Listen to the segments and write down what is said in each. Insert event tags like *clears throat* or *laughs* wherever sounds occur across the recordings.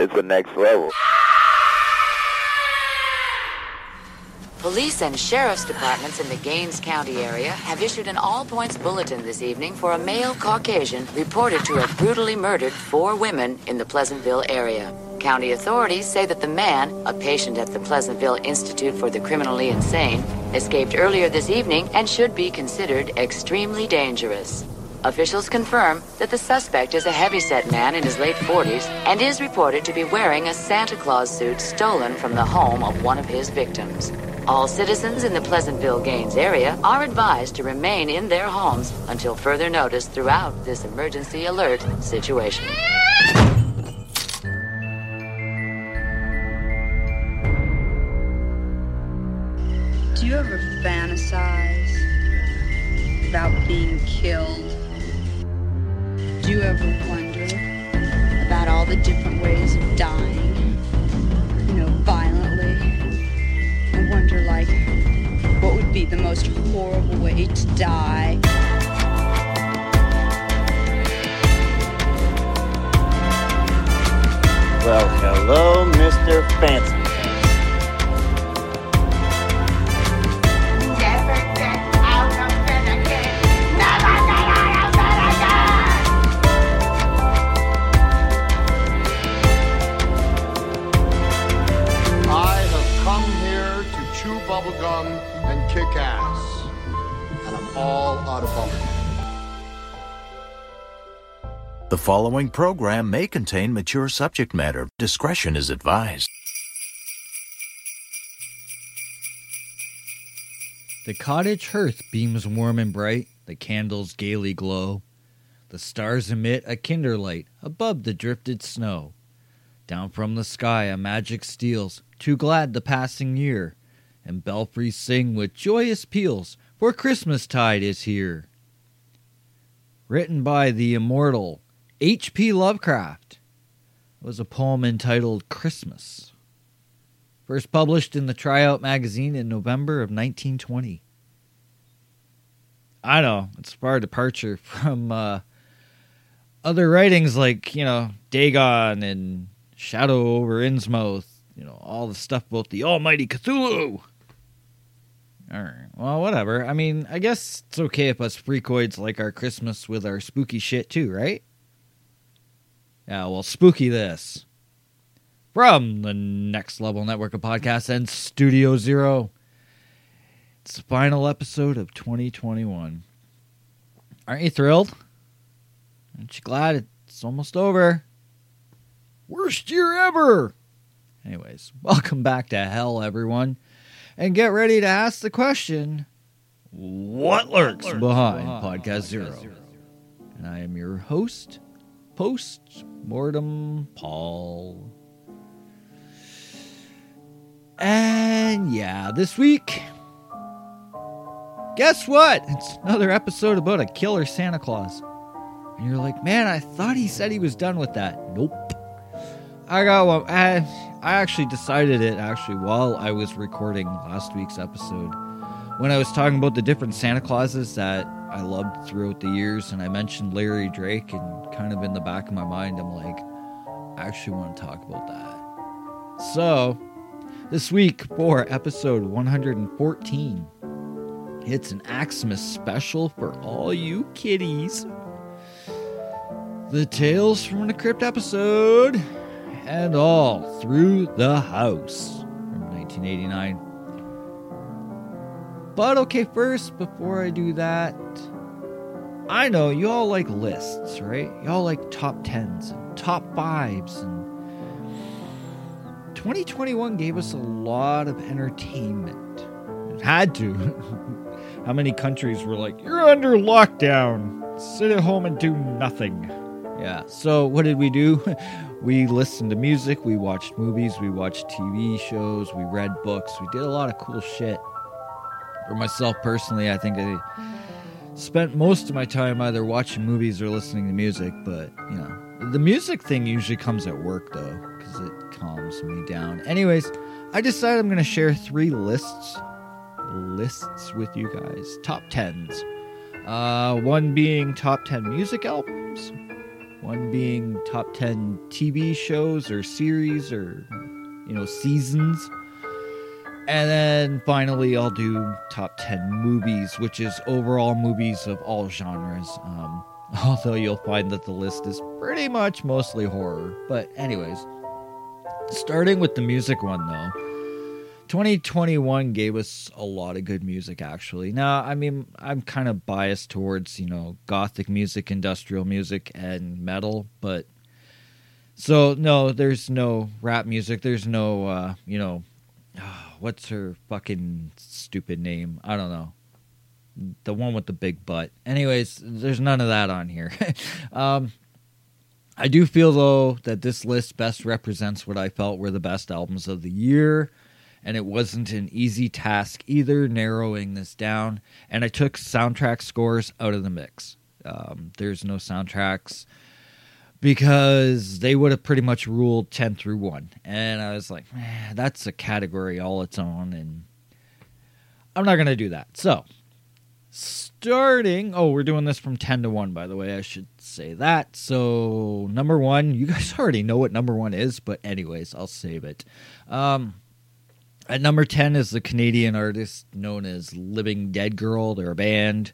It's the next level. Police and sheriff's departments in the Gaines County area have issued an all points bulletin this evening for a male Caucasian reported to have brutally murdered four women in the Pleasantville area. County authorities say that the man, a patient at the Pleasantville Institute for the Criminally Insane, escaped earlier this evening and should be considered extremely dangerous. Officials confirm that the suspect is a heavyset man in his late 40s and is reported to be wearing a Santa Claus suit stolen from the home of one of his victims. All citizens in the Pleasantville Gaines area are advised to remain in their homes until further notice throughout this emergency alert situation. You ever fantasize about being killed? Do you ever wonder about all the different ways of dying? You know, violently? And wonder, like, what would be the most horrible way to die? Well, hello, Mr. Fancy. Kick ass. And I'm all out of bubblegum. The following program may contain mature subject matter. Discretion is advised. The cottage hearth beams warm and bright, the candles gaily glow. The stars emit a kinder light above the drifted snow. Down from the sky a magic steals, too glad the passing year, and belfries sing with joyous peals, for Christmastide is here. Written by the immortal H.P. Lovecraft, was a poem entitled Christmas. First published in the Tryout magazine in November of 1920. I know, it's a far departure *laughs* from uh, other writings like, you know, Dagon and Shadow over Innsmouth, you know, all the stuff about the almighty Cthulhu. All right, well, whatever. I mean, I guess it's okay if us freakoids like our Christmas with our spooky shit too, right? Yeah, well, spooky this. From the Next Level Network of Podcasts and Studio Zero. It's the final episode of 2021. Aren't you thrilled? Aren't you glad it's almost over? Worst year ever! Anyways, welcome back to hell, everyone. And get ready to ask the question What lurks behind Podcast Zero? And I am your host, Post Mortem Paul. And yeah, this week, guess what? It's another episode about a killer Santa Claus. And you're like, man, I thought he said he was done with that. Nope. I got one. I, I actually decided it actually while I was recording last week's episode. When I was talking about the different Santa Clauses that I loved throughout the years, and I mentioned Larry Drake, and kind of in the back of my mind, I'm like, I actually want to talk about that. So, this week for episode 114, it's an Axmas special for all you kiddies. The Tales from the Crypt episode, and all through the house from 1989. But okay, first, before I do that, I know you all like lists, right? Y'all like top tens and top fives, and 2021 gave us a lot of entertainment. It had to. *laughs* How many countries were like, you're under lockdown, sit at home and do nothing? Yeah, so what did we do? *laughs* we listened to music, we watched movies, we watched TV shows, we read books, we did a lot of cool shit. For myself personally, I think I spent most of my time either watching movies or listening to music, but you know, the music thing usually comes at work though, because it calms me down. Anyways, I decided I'm going to share three lists lists with you guys. Top tens. Uh, one being top 10 music albums, one being top 10 TV shows or series or, you know, seasons. And then finally, I'll do top 10 movies, which is overall movies of all genres. Um, *laughs* although you'll find that the list is pretty much mostly horror. But, anyways, starting with the music one though. 2021 gave us a lot of good music actually. Now, I mean, I'm kind of biased towards, you know, gothic music, industrial music and metal, but so no, there's no rap music, there's no uh, you know, *sighs* what's her fucking stupid name? I don't know. The one with the big butt. Anyways, there's none of that on here. *laughs* um I do feel though that this list best represents what I felt were the best albums of the year and it wasn't an easy task either narrowing this down. And I took soundtrack scores out of the mix. Um, there's no soundtracks because they would have pretty much ruled 10 through 1. And I was like, that's a category all its own. And I'm not going to do that. So, starting, oh, we're doing this from 10 to 1, by the way. I should say that. So, number one, you guys *laughs* already know what number one is, but, anyways, I'll save it. Um, at number 10 is the Canadian artist known as Living Dead Girl. They're a band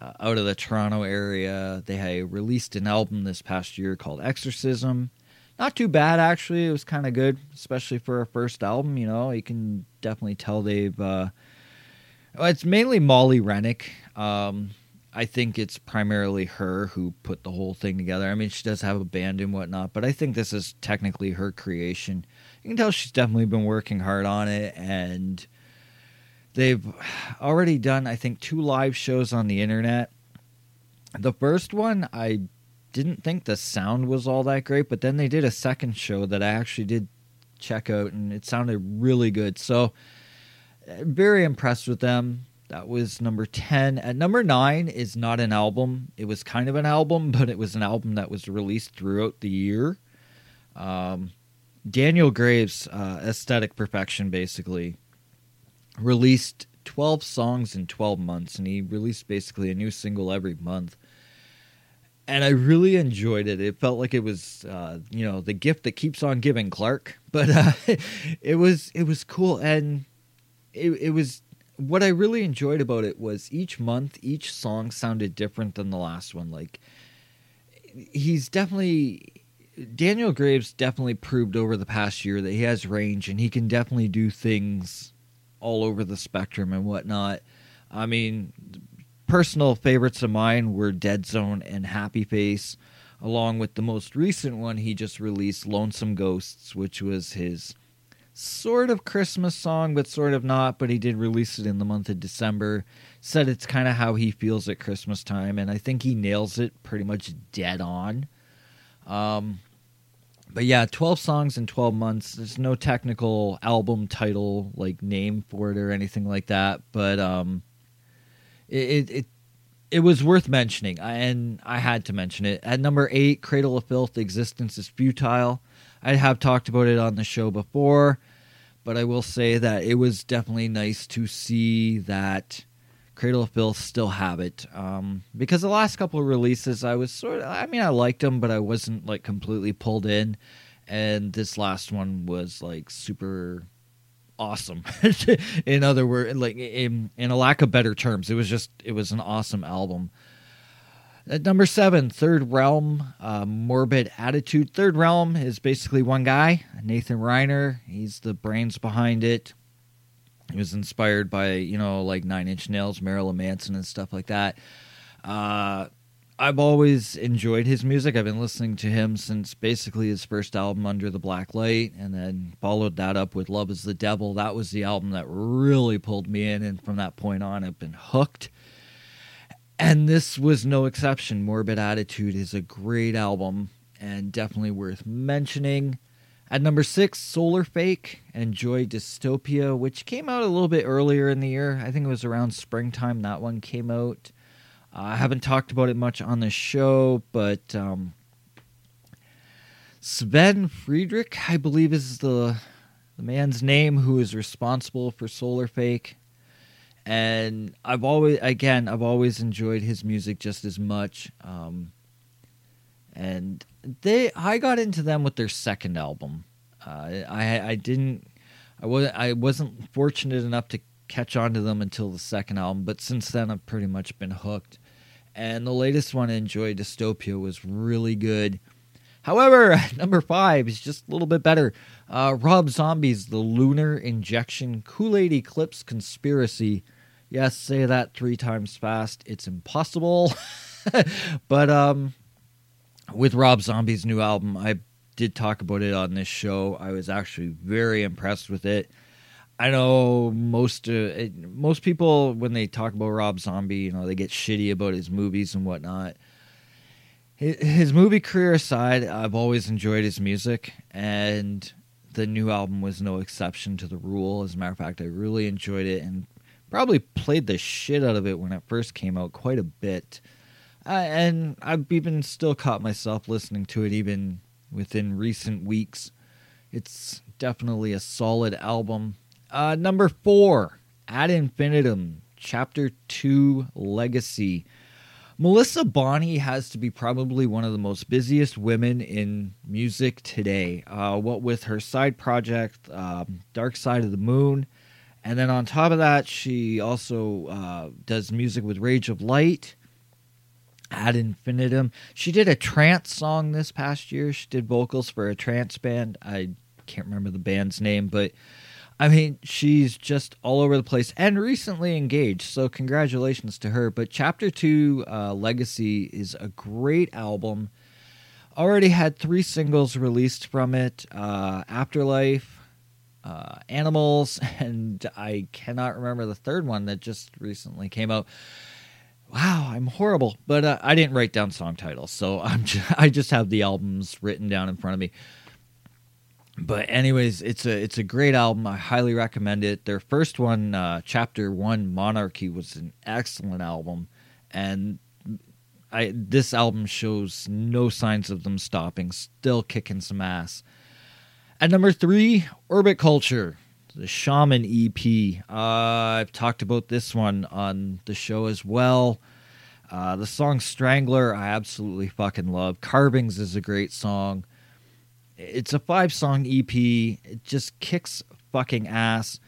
uh, out of the Toronto area. They released an album this past year called Exorcism. Not too bad, actually. It was kind of good, especially for a first album. You know, you can definitely tell they've. Uh, it's mainly Molly Rennick. Um, I think it's primarily her who put the whole thing together. I mean, she does have a band and whatnot, but I think this is technically her creation you can tell she's definitely been working hard on it and they've already done i think two live shows on the internet. The first one i didn't think the sound was all that great but then they did a second show that i actually did check out and it sounded really good. So very impressed with them. That was number 10 at number 9 is not an album. It was kind of an album *laughs* but it was an album that was released throughout the year. Um, Daniel Graves, uh, Aesthetic Perfection, basically released 12 songs in 12 months, and he released basically a new single every month. And I really enjoyed it. It felt like it was, uh, you know, the gift that keeps on giving, Clark. *laughs* But uh, it was it was cool, and it it was what I really enjoyed about it was each month, each song sounded different than the last one. Like he's definitely Daniel Graves definitely proved over the past year that he has range and he can definitely do things all over the spectrum and whatnot. I mean, personal favorites of mine were Dead Zone and Happy Face, along with the most recent one he just released, Lonesome Ghosts, which was his sort of Christmas song, but sort of not. But he did release it in the month of December. Said it's kind of how he feels at Christmas time, and I think he nails it pretty much dead on. Um, but yeah, 12 songs in 12 months. There's no technical album title like name for it or anything like that, but um it it it was worth mentioning and I had to mention it. At number 8, Cradle of Filth, Existence is Futile. I have talked about it on the show before, but I will say that it was definitely nice to see that Cradle of Filth still have it. Um, because the last couple of releases, I was sort of, I mean, I liked them, but I wasn't like completely pulled in. And this last one was like super awesome. *laughs* in other words, like in, in a lack of better terms, it was just, it was an awesome album. At number seven, Third Realm, uh, Morbid Attitude. Third Realm is basically one guy, Nathan Reiner. He's the brains behind it. He was inspired by, you know, like Nine Inch Nails, Marilyn Manson, and stuff like that. Uh, I've always enjoyed his music. I've been listening to him since basically his first album, Under the Black Light, and then followed that up with Love is the Devil. That was the album that really pulled me in, and from that point on, I've been hooked. And this was no exception. Morbid Attitude is a great album and definitely worth mentioning. At number six, Solar Fake Enjoy Dystopia, which came out a little bit earlier in the year. I think it was around springtime that one came out. Uh, I haven't talked about it much on the show, but um, Sven Friedrich, I believe, is the the man's name who is responsible for Solar Fake. And I've always, again, I've always enjoyed his music just as much. Um, and they, I got into them with their second album. Uh, I, I didn't, I was, I wasn't fortunate enough to catch on to them until the second album, but since then I've pretty much been hooked. And the latest one, Enjoy Dystopia, was really good. However, *laughs* number five is just a little bit better. Uh, Rob Zombie's The Lunar Injection Kool Aid Eclipse Conspiracy. Yes, say that three times fast. It's impossible. *laughs* but um, with Rob Zombie's new album, I did talk about it on this show. I was actually very impressed with it. I know most uh, it, most people when they talk about Rob Zombie, you know, they get shitty about his movies and whatnot his movie career aside, I've always enjoyed his music, and the new album was no exception to the rule. As a matter of fact, I really enjoyed it and probably played the shit out of it when it first came out quite a bit. Uh, and I've even still caught myself listening to it even within recent weeks. It's definitely a solid album. Uh, number four, Ad Infinitum, Chapter 2 Legacy. Melissa Bonny has to be probably one of the most busiest women in music today. Uh, what with her side project, um, Dark Side of the Moon, and then on top of that, she also uh, does music with Rage of Light, Ad Infinitum. She did a trance song this past year. She did vocals for a trance band. I can't remember the band's name, but I mean, she's just all over the place and recently engaged. So, congratulations to her. But Chapter 2 uh, Legacy is a great album. Already had three singles released from it uh, Afterlife, uh, Animals, *laughs* and I cannot remember the third one that just recently came out. Wow, I'm horrible, but uh, I didn't write down song titles, so *laughs* I'm just, I just have the albums written down in front of me but anyways, it's a it's a great album. I highly recommend it. Their first one, uh, chapter one, Monarchy, was an excellent album, and I this album shows no signs of them stopping. Still kicking some ass. At number three, Orbit Culture, the Shaman EP. Uh, I've talked about this one on the show as well. Uh, the song Strangler, I absolutely fucking love. Carvings is a great song. It's a five song EP. It just kicks fucking ass.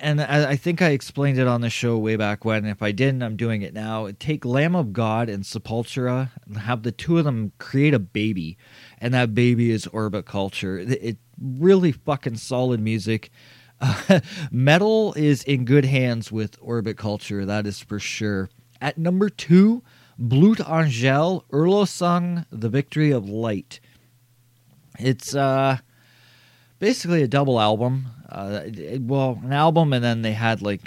And I, I think I explained it on the show way back when. If I didn't, I'm doing it now. Take Lamb of God and Sepultura and have the two of them create a baby. And that baby is Orbit Culture. It, it really fucking solid music. Uh, *laughs* metal is in good hands with Orbit Culture, that is for sure. At number two, Blutengel, Erlösung, The Victory of Light. It's uh, basically a double album. Uh, well, an album, and then they had like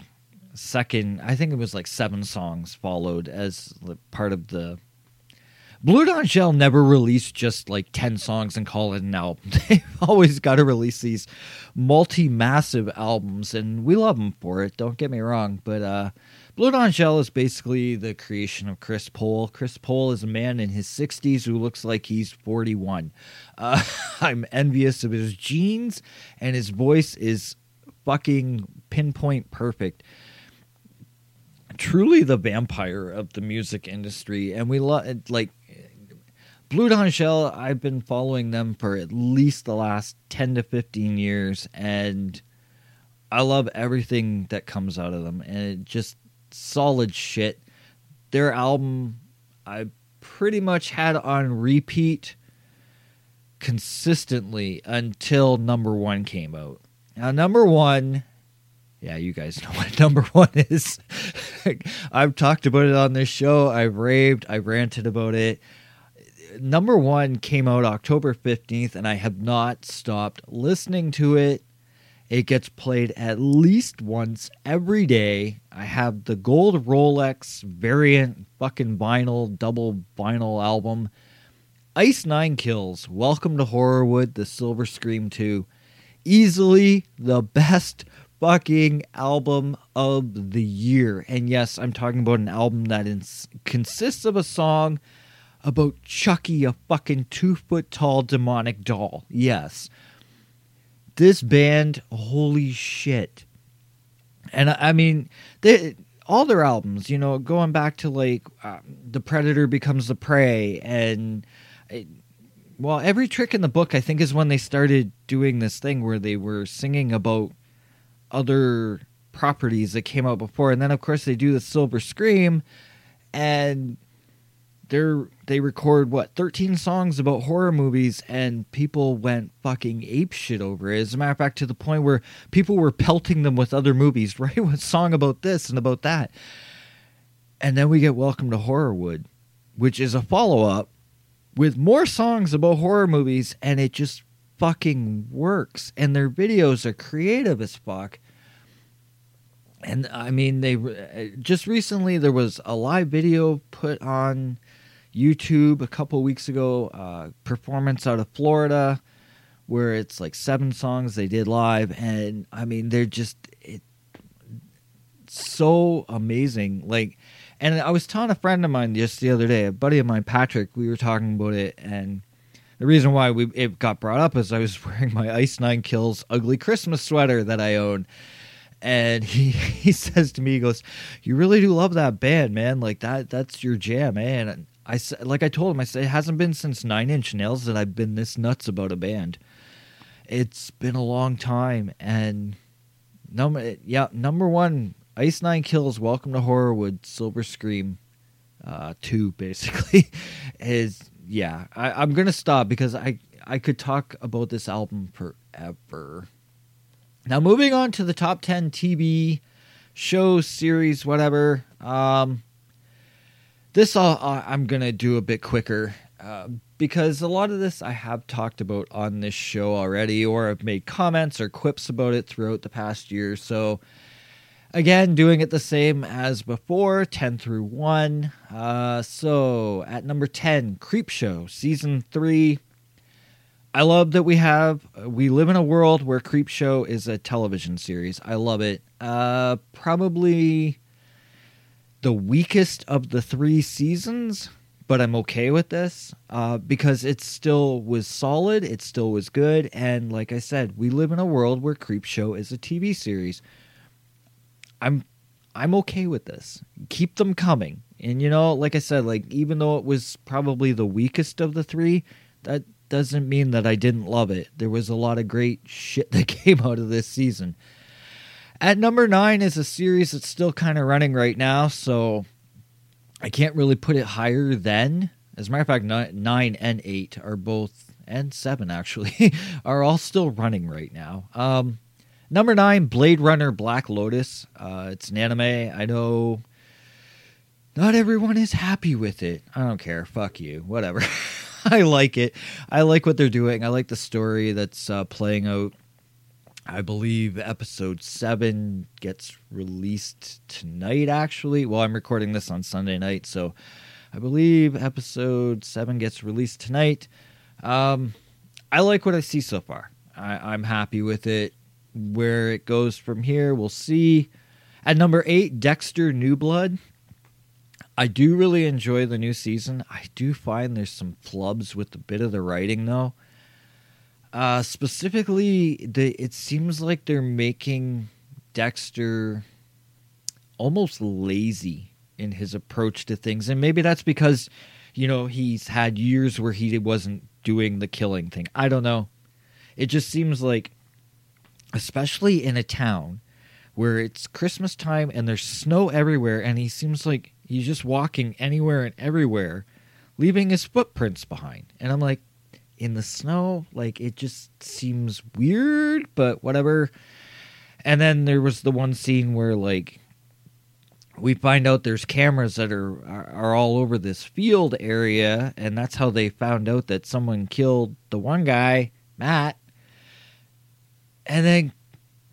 second. I think it was like seven songs followed as part of the. Blutengel never released just like 10 songs and call it an album. *laughs* They've always got to release these multi massive albums, and we love them for it, don't get me wrong. But uh, Blutengel is basically the creation of Chris Pohl. Chris Pohl is a man in his 60s who looks like he's 41. Uh, *laughs* I'm envious of his genes, and his voice is fucking pinpoint perfect. Truly the vampire of the music industry, and we love like Blutengel. I've been following them for at least the last 10 to 15 years, and I love everything that comes out of them, and it just solid shit. Their album, I pretty much had on repeat consistently until number one came out. Now, number one, yeah, you guys know *laughs* what number one is. *laughs* I've talked about it on this show. I've raved, I've ranted about it. Number one came out October 15th, and I have not stopped listening to it it gets played at least once every day. I have the gold Rolex variant fucking vinyl, double vinyl album. Ice Nine Kills, Welcome to Horrorwood, The Silver Scream 2. Easily the best fucking album of the year. And yes, I'm talking about an album that ins- consists of a song about Chucky, a fucking two foot tall demonic doll. Yes. This band, holy shit. And I mean, they, all their albums, you know, going back to like um, The Predator Becomes the Prey and. It, well, every trick in the book, I think, is when they started doing this thing where they were singing about other properties that came out before, and then of course they do the Silver Scream, and they're they record what thirteen songs about horror movies, and people went fucking ape shit over it. As a matter of fact, to the point where people were pelting them with other movies, *laughs* right? A song about this and about that, and then we get Welcome to Horrorwood, which is a follow up with more songs about horror movies, and it just fucking works. And their videos are creative as fuck. And I mean, they uh, just recently there was a live video put on YouTube a couple weeks ago, uh, performance out of Florida, where it's like seven songs they did live, and I mean, they're just it, so amazing. Like, and I was telling a friend of mine just the other day, a buddy of mine, Patrick, we were talking about it, and the reason why we it got brought up is I was *laughs* wearing my Ice Nine Kills ugly Christmas sweater that I own. And he, *laughs* he says to me, he goes, "You really do love that band, man. Like that that's your jam, man." I like I told him, I said it hasn't been since Nine Inch Nails that I've been this nuts about a band. It's been a long time, and number yeah, number one, Ice Nine Kills, Welcome to Horrorwood, Silver Scream, uh, two *laughs* basically is yeah. I, I'm gonna stop because I I could talk about this album forever. Now moving on to the top ten TV shows, series, whatever. Um, this I'll, uh, I'm gonna do a bit quicker uh, because a lot of this I have talked about on this show already, or I've made comments or quips about it throughout the past year. So again, doing it the same as before, ten through one. Uh, so at number ten, Creepshow season three. I love that we have we live in a world where Creepshow is a television series. I love it. Uh, probably the weakest of the three seasons, but I'm okay with this uh, because it still was solid. It still was good, and like I said, we live in a world where Creepshow is a TV series. I'm I'm okay with this. Keep them coming. And you know, like I said, like even though it was probably the weakest of the three, that doesn't mean that I didn't love it. There was a lot of great shit *laughs* that came out of this season. At number nine is a series that's still kind of running right now, so I can't really put it higher than. As a matter of fact, nine, and eight are both, and seven actually, *laughs* are all still running right now. Um, number nine, Blade Runner Black Lotus. Uh, it's an anime. I know not everyone is happy with it. I don't care. Fuck you. Whatever. *laughs* I like it. I like what they're doing. I like the story that's uh, playing out. I believe episode seven gets released tonight, actually. Well, I'm recording this on Sunday night, so I believe episode seven gets released tonight. Um, I like what I see so far. I, I'm happy with it. Where it goes from here, we'll see. At number eight, Dexter New Blood. I do really enjoy the new season. I do find there's some flubs with a bit of the writing, though. Uh, specifically, the it seems like they're making Dexter almost lazy in his approach to things, and maybe that's because you know he's had years where he wasn't doing the killing thing. I don't know. It just seems like, especially in a town where it's Christmas time and there's snow everywhere, and he seems like he's just walking anywhere and everywhere, leaving his footprints behind. And I'm like, in the snow, like it just seems weird, but whatever. And then there was the one scene where like we find out there's cameras that are, are all over this field area, and that's how they found out that someone killed the one guy, Matt. And then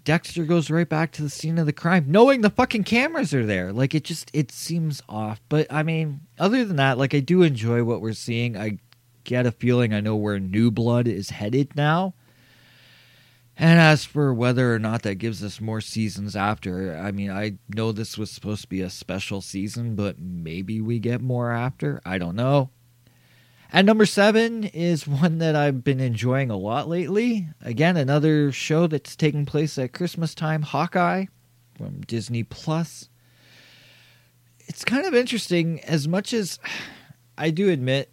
Dexter goes right back to the scene of the crime, knowing the fucking cameras are there. Like it just it seems off. But I mean, other than that, like I do enjoy what we're seeing. I get a feeling I know where New Blood is headed now. And as for whether or not that gives us more seasons after, I mean, I know this was supposed to be a special season, but maybe we get more after. I don't know. And number seven is one that I've been enjoying a lot lately. Again, another show that's taking place at Christmas time Hawkeye from Disney Plus. It's kind of interesting, as much as *sighs* I do admit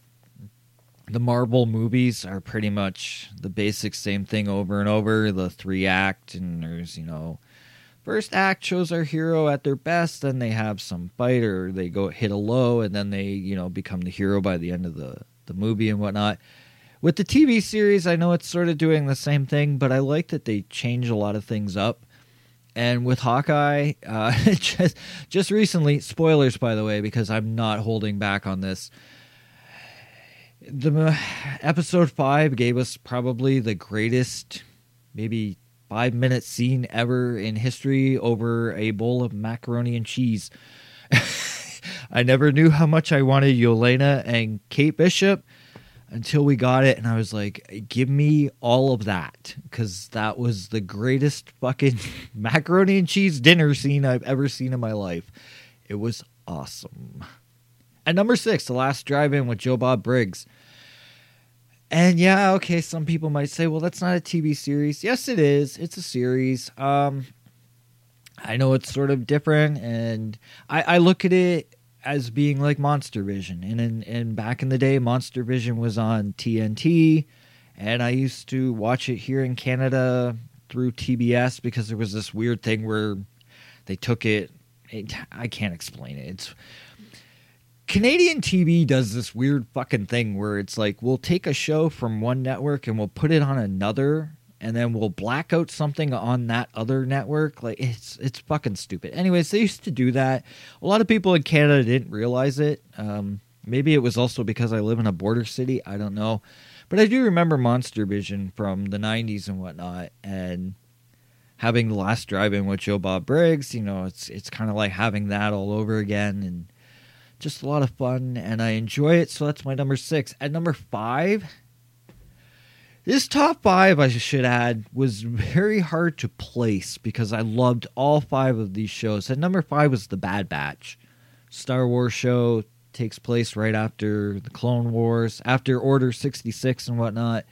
the Marvel movies are pretty much the basic same thing over and over the three act, and there's, you know, first act shows our hero at their best, then they have some fight or they go hit a low, and then they, you know, become the hero by the end of the the movie and whatnot. With the TV series, I know it's sort of doing the same thing, but I like that they change a lot of things up. And with Hawkeye, uh, *laughs* just just recently, spoilers by the way, because I'm not holding back on this. The episode five gave us probably the greatest, maybe five minute scene ever in history over a bowl of macaroni and cheese. *laughs* I never knew how much I wanted Yelena and Kate Bishop until we got it, and I was like, "Give me all of that," because that was the greatest fucking *laughs* macaroni and cheese dinner scene I've ever seen in my life. It was awesome. At number six, the last drive-in with Joe Bob Briggs. And yeah, okay, some people might say, well, that's not a TV series. Yes, it is. It's a series. Um, I know it's sort of different, and I, I look at it as being like Monster Vision. And in, and back in the day, Monster Vision was on TNT, and I used to watch it here in Canada through TBS because there was this weird thing where they took it. it I can't explain it. It's Canadian TV does this weird fucking thing where it's like we'll take a show from one network and we'll put it on another and then we'll black out something on that other network. Like it's it's fucking stupid. Anyways, they used to do that. A lot of people in Canada didn't realize it. Um, maybe it was also because I live in a border city. I don't know, but I do remember Monster Vision from the '90s and whatnot, and having the last drive-in with Joe Bob Briggs. You know, it's it's kind of like having that all over again, and just a lot of fun, and I enjoy it. So that's my number six. At number five this top five, I should add, was very hard to place because I loved all five of these shows. And number five was The Bad Batch. Star Wars show takes place right after the Clone Wars, after Order 66 and whatnot.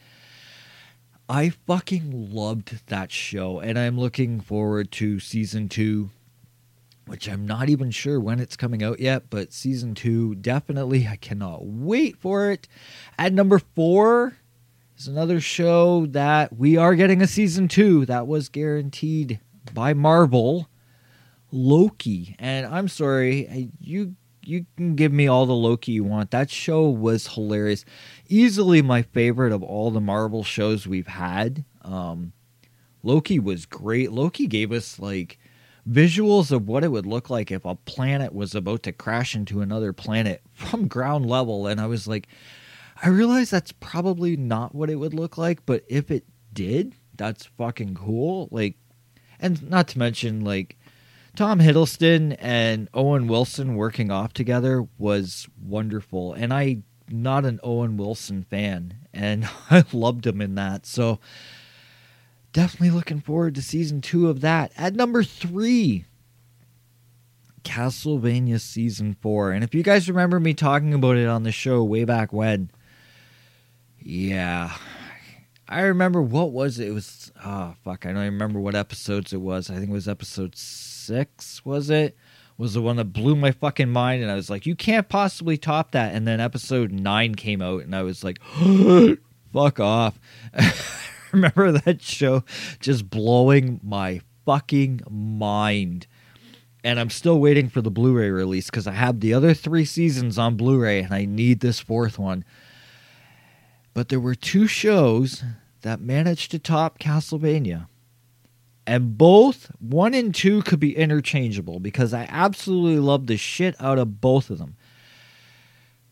I fucking loved that show, and I'm looking forward to season two, which I'm not even sure when it's coming out yet, but season two, definitely, I cannot wait for it. At number four, is another show that we are getting a season two that was guaranteed by Marvel. Loki, and I'm sorry, you you can give me all the Loki you want. That show was hilarious, easily my favorite of all the Marvel shows we've had. Um, Loki was great. Loki gave us like visuals of what it would look like if a planet was about to crash into another planet from ground level, and I was like I realize that's probably not what it would look like, but if it did, that's fucking cool. Like, and not to mention, like, Tom Hiddleston and Owen Wilson working off together was wonderful. And I'm not an Owen Wilson fan, and *laughs* I loved him in that. So, definitely looking forward to season two of that. At number three, Castlevania season four. And if you guys remember me talking about it on the show way back when, yeah. I remember what was it? It was oh fuck, I don't even remember what episodes it was. I think it was episode six, was it? Was the one that blew my fucking mind and I was like, You can't possibly top that and then episode nine came out and I was like, *gasps* fuck off. *laughs* *laughs* remember that show just blowing my fucking mind. And I'm still waiting for the Blu ray release because I have the other three seasons on Blu ray and I need this fourth one. But there were two shows that managed to top Castlevania. And both, one and two, could be interchangeable because I absolutely love the shit out of both of them.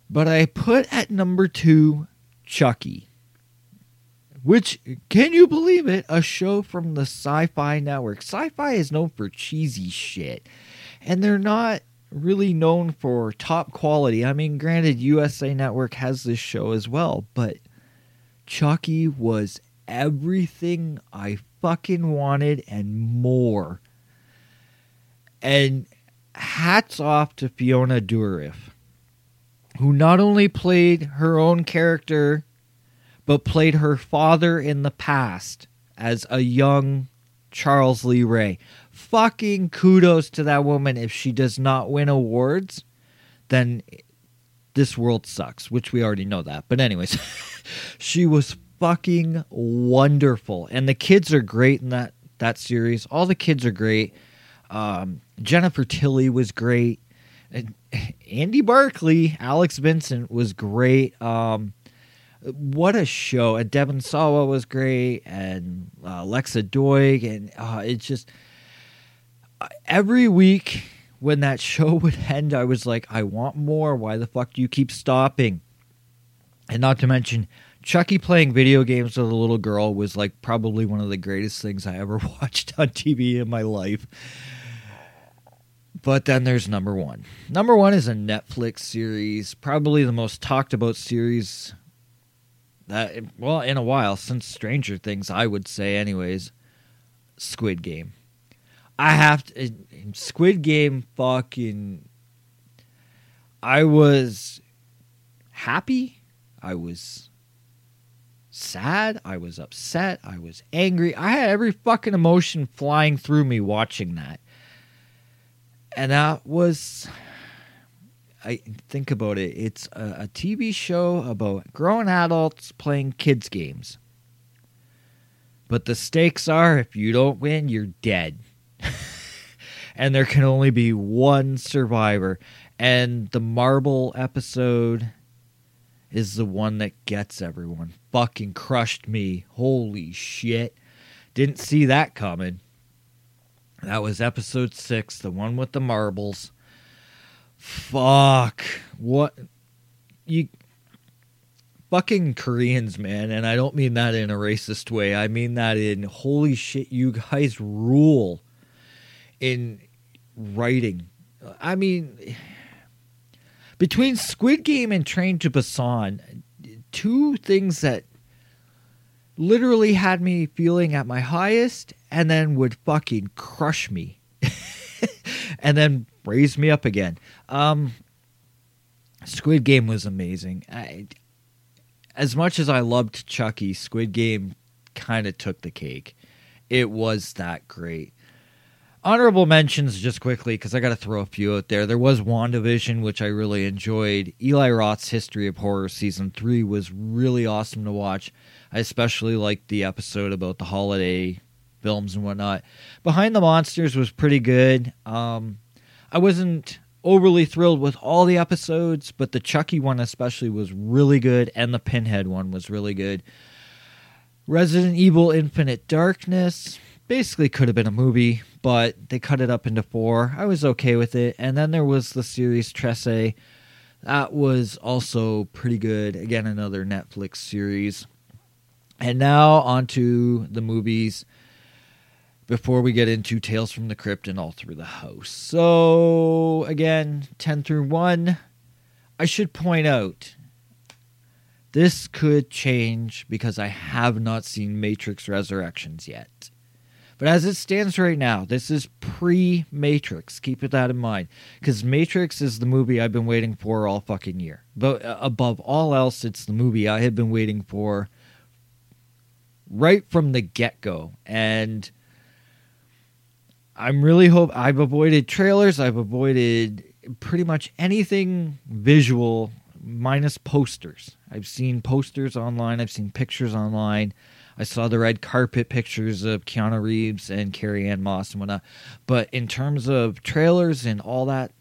But I put at number two Chucky, which, can you believe it, a show from the Sci Fi Network. Sci Fi is known for cheesy shit, and they're not really known for top quality. I mean, granted, USA Network has this show as well, but Chucky was everything I fucking wanted and more. And hats off to Fiona Dourif, who not only played her own character, but played her father in the past as a young Charles Lee Ray. Fucking kudos to that woman. If she does not win awards, then this world sucks, which we already know that. But, anyways, *laughs* she was fucking wonderful. And the kids are great in that, that series. All the kids are great. Um, Jennifer Tilly was great. *laughs* Andy Barclay, Alex Vincent was great. Um, what a show! And Devon Sawa was great, and uh, Alexa Doig, and uh, it's just uh, every week when that *laughs* show would end, I was like, I want more. Why the fuck do you keep stopping? And not to mention, Chucky playing video games with a little girl was like probably one of the greatest things I ever *laughs* watched on TV in my life. But then there's number one. Number one is a Netflix series, probably the most talked about series that, well, in a while, since Stranger Things, I would say, anyways. Squid Game. I have to. Squid Game fucking. I was happy. I was sad. I was upset. I was angry. I had every fucking emotion flying through me watching that and that was I think about it. It's a, a, TV show about grown adults playing kids games. But the stakes are if you don't win, you're dead. *laughs* and there can only be one survivor. And the marble episode is the one that gets everyone. Fucking crushed me. Holy shit. Didn't see that coming. That was episode six, the one with the marbles. Fuck. What? You. Fucking Koreans, man. And I don't mean that in a racist way. I mean that in holy shit, you guys rule in writing. I mean, between Squid Game and Train to Busan, two things that literally had me feeling at my highest and then would fucking crush me *laughs* and then raised me up again. Um, Squid Game was amazing. I, as much as I loved Chucky, Squid Game kind of took the cake. It was that great. Honorable mentions just quickly because I got to throw a few out there. There was WandaVision, which I really enjoyed. Eli Roth's History of Horror season three was really awesome to watch. I especially liked the episode about the holiday films and whatnot. Behind the Monsters was pretty good. Um, I wasn't overly thrilled with all the episodes, but the Chucky one especially was really good, and the Pinhead one was really good. Resident Evil Infinite Darkness basically could have been a movie, but they cut it up into four. I was okay with it. And then there was the series Tresse. That was also pretty good. Again, another Netflix series. And now onto the movies before we get into Tales from the Crypt and All Through the House. So, again, 10 through 1. I should point out this could change because I have not seen Matrix Resurrections yet. But as it stands right now, this is pre Matrix. Keep that in mind. Because Matrix is the movie I've been waiting for all fucking year. But uh, above all else, it's the movie I have been waiting for right from the get go. And I'm really hope I've avoided trailers. I've avoided pretty much anything visual minus posters. I've seen posters online. I've seen pictures online. I saw the red carpet pictures of Keanu Reeves and Carrie Ann Moss and whatnot. But in terms of trailers and all that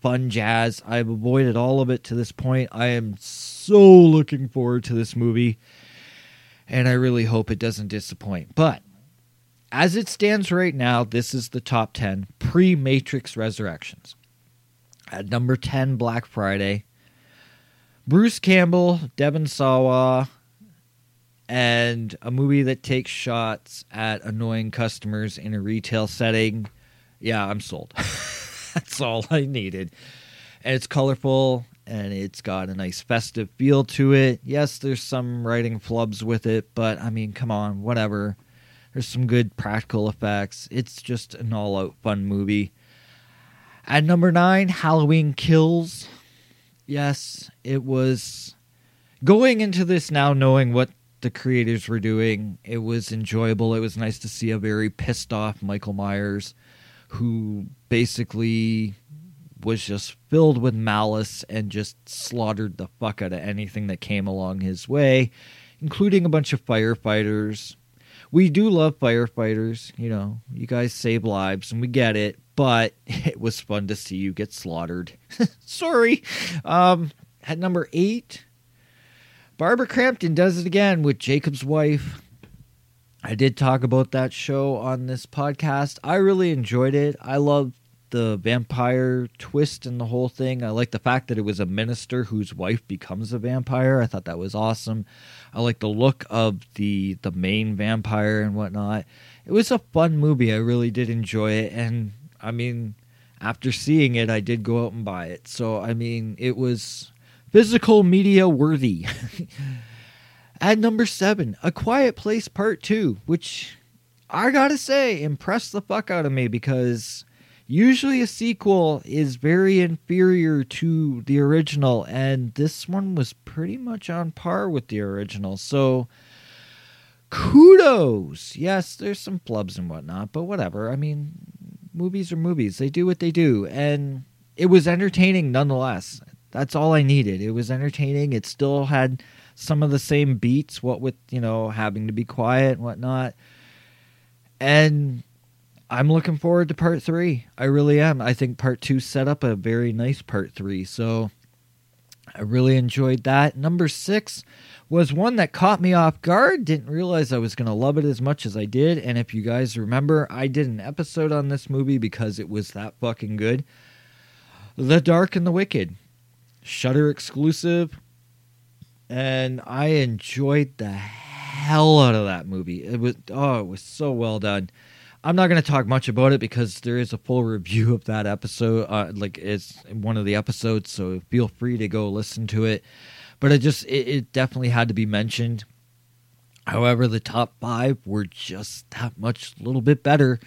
fun jazz, I've avoided all of it to this point. I am so looking forward to this movie and I really hope it doesn't disappoint. But as it stands right now, this is the top 10 pre Matrix Resurrections. At number 10, Black Friday. Bruce Campbell, Devon Sawa, and a movie that takes shots at annoying customers in a retail setting. Yeah, I'm sold. *laughs* That's all I needed. And it's colorful and it's got a nice festive feel to it. Yes, there's some writing flubs with it, but I mean, come on, whatever. There's some good practical effects. It's just an all out fun movie. At number nine, Halloween Kills. yes, it was going into this now knowing what the creators were doing. It was enjoyable. It was nice to see a very pissed off Michael Myers who basically was just filled with malice and just slaughtered the fuck out of anything that came along his way, including a bunch of firefighters. We do love firefighters, you know, you guys save lives and we get it, but *laughs* it was fun to see you get slaughtered. *laughs* Sorry. Um, at number eight, Barbara Crampton does it again with Jakob's wife. I did talk about that show on this podcast. I really enjoyed it. I loved the vampire twist and the whole thing. I like the fact that it was a minister whose wife becomes a vampire. I thought that was awesome. I like the look of the the main vampire and whatnot. It was a fun movie. I really did enjoy it, and I mean, after seeing it, I did go out and buy it. So I mean, it was physical media worthy. *laughs* At number seven, A Quiet Place Part Two, which I gotta say impressed the fuck out of me because usually a sequel is very inferior to the original, and this one was pretty much on par with the original. So kudos. Yes, there's some flubs and whatnot, but whatever. I mean, movies are movies. They do what they do, and it was entertaining nonetheless. That's all I needed. It was entertaining. It still had some of the same beats, what with, you know, having to be quiet and whatnot. And I'm looking forward to part three. I really am. I think part two set up a very nice part three. So I really enjoyed that. Number six was one that caught me off guard. Didn't realize I was going to love it as much as I did. And if you guys remember, I did an episode on this movie because it was that fucking good. The Dark and the Wicked. Shudder exclusive and I enjoyed the hell out of that movie. It was oh, it was so well done. I'm not going to talk much about it because there is a full review of that episode. Uh, like it's one of the episodes, so feel free to go listen to it. But it just it, it definitely had to be mentioned. However, the top five were just that much, little bit better.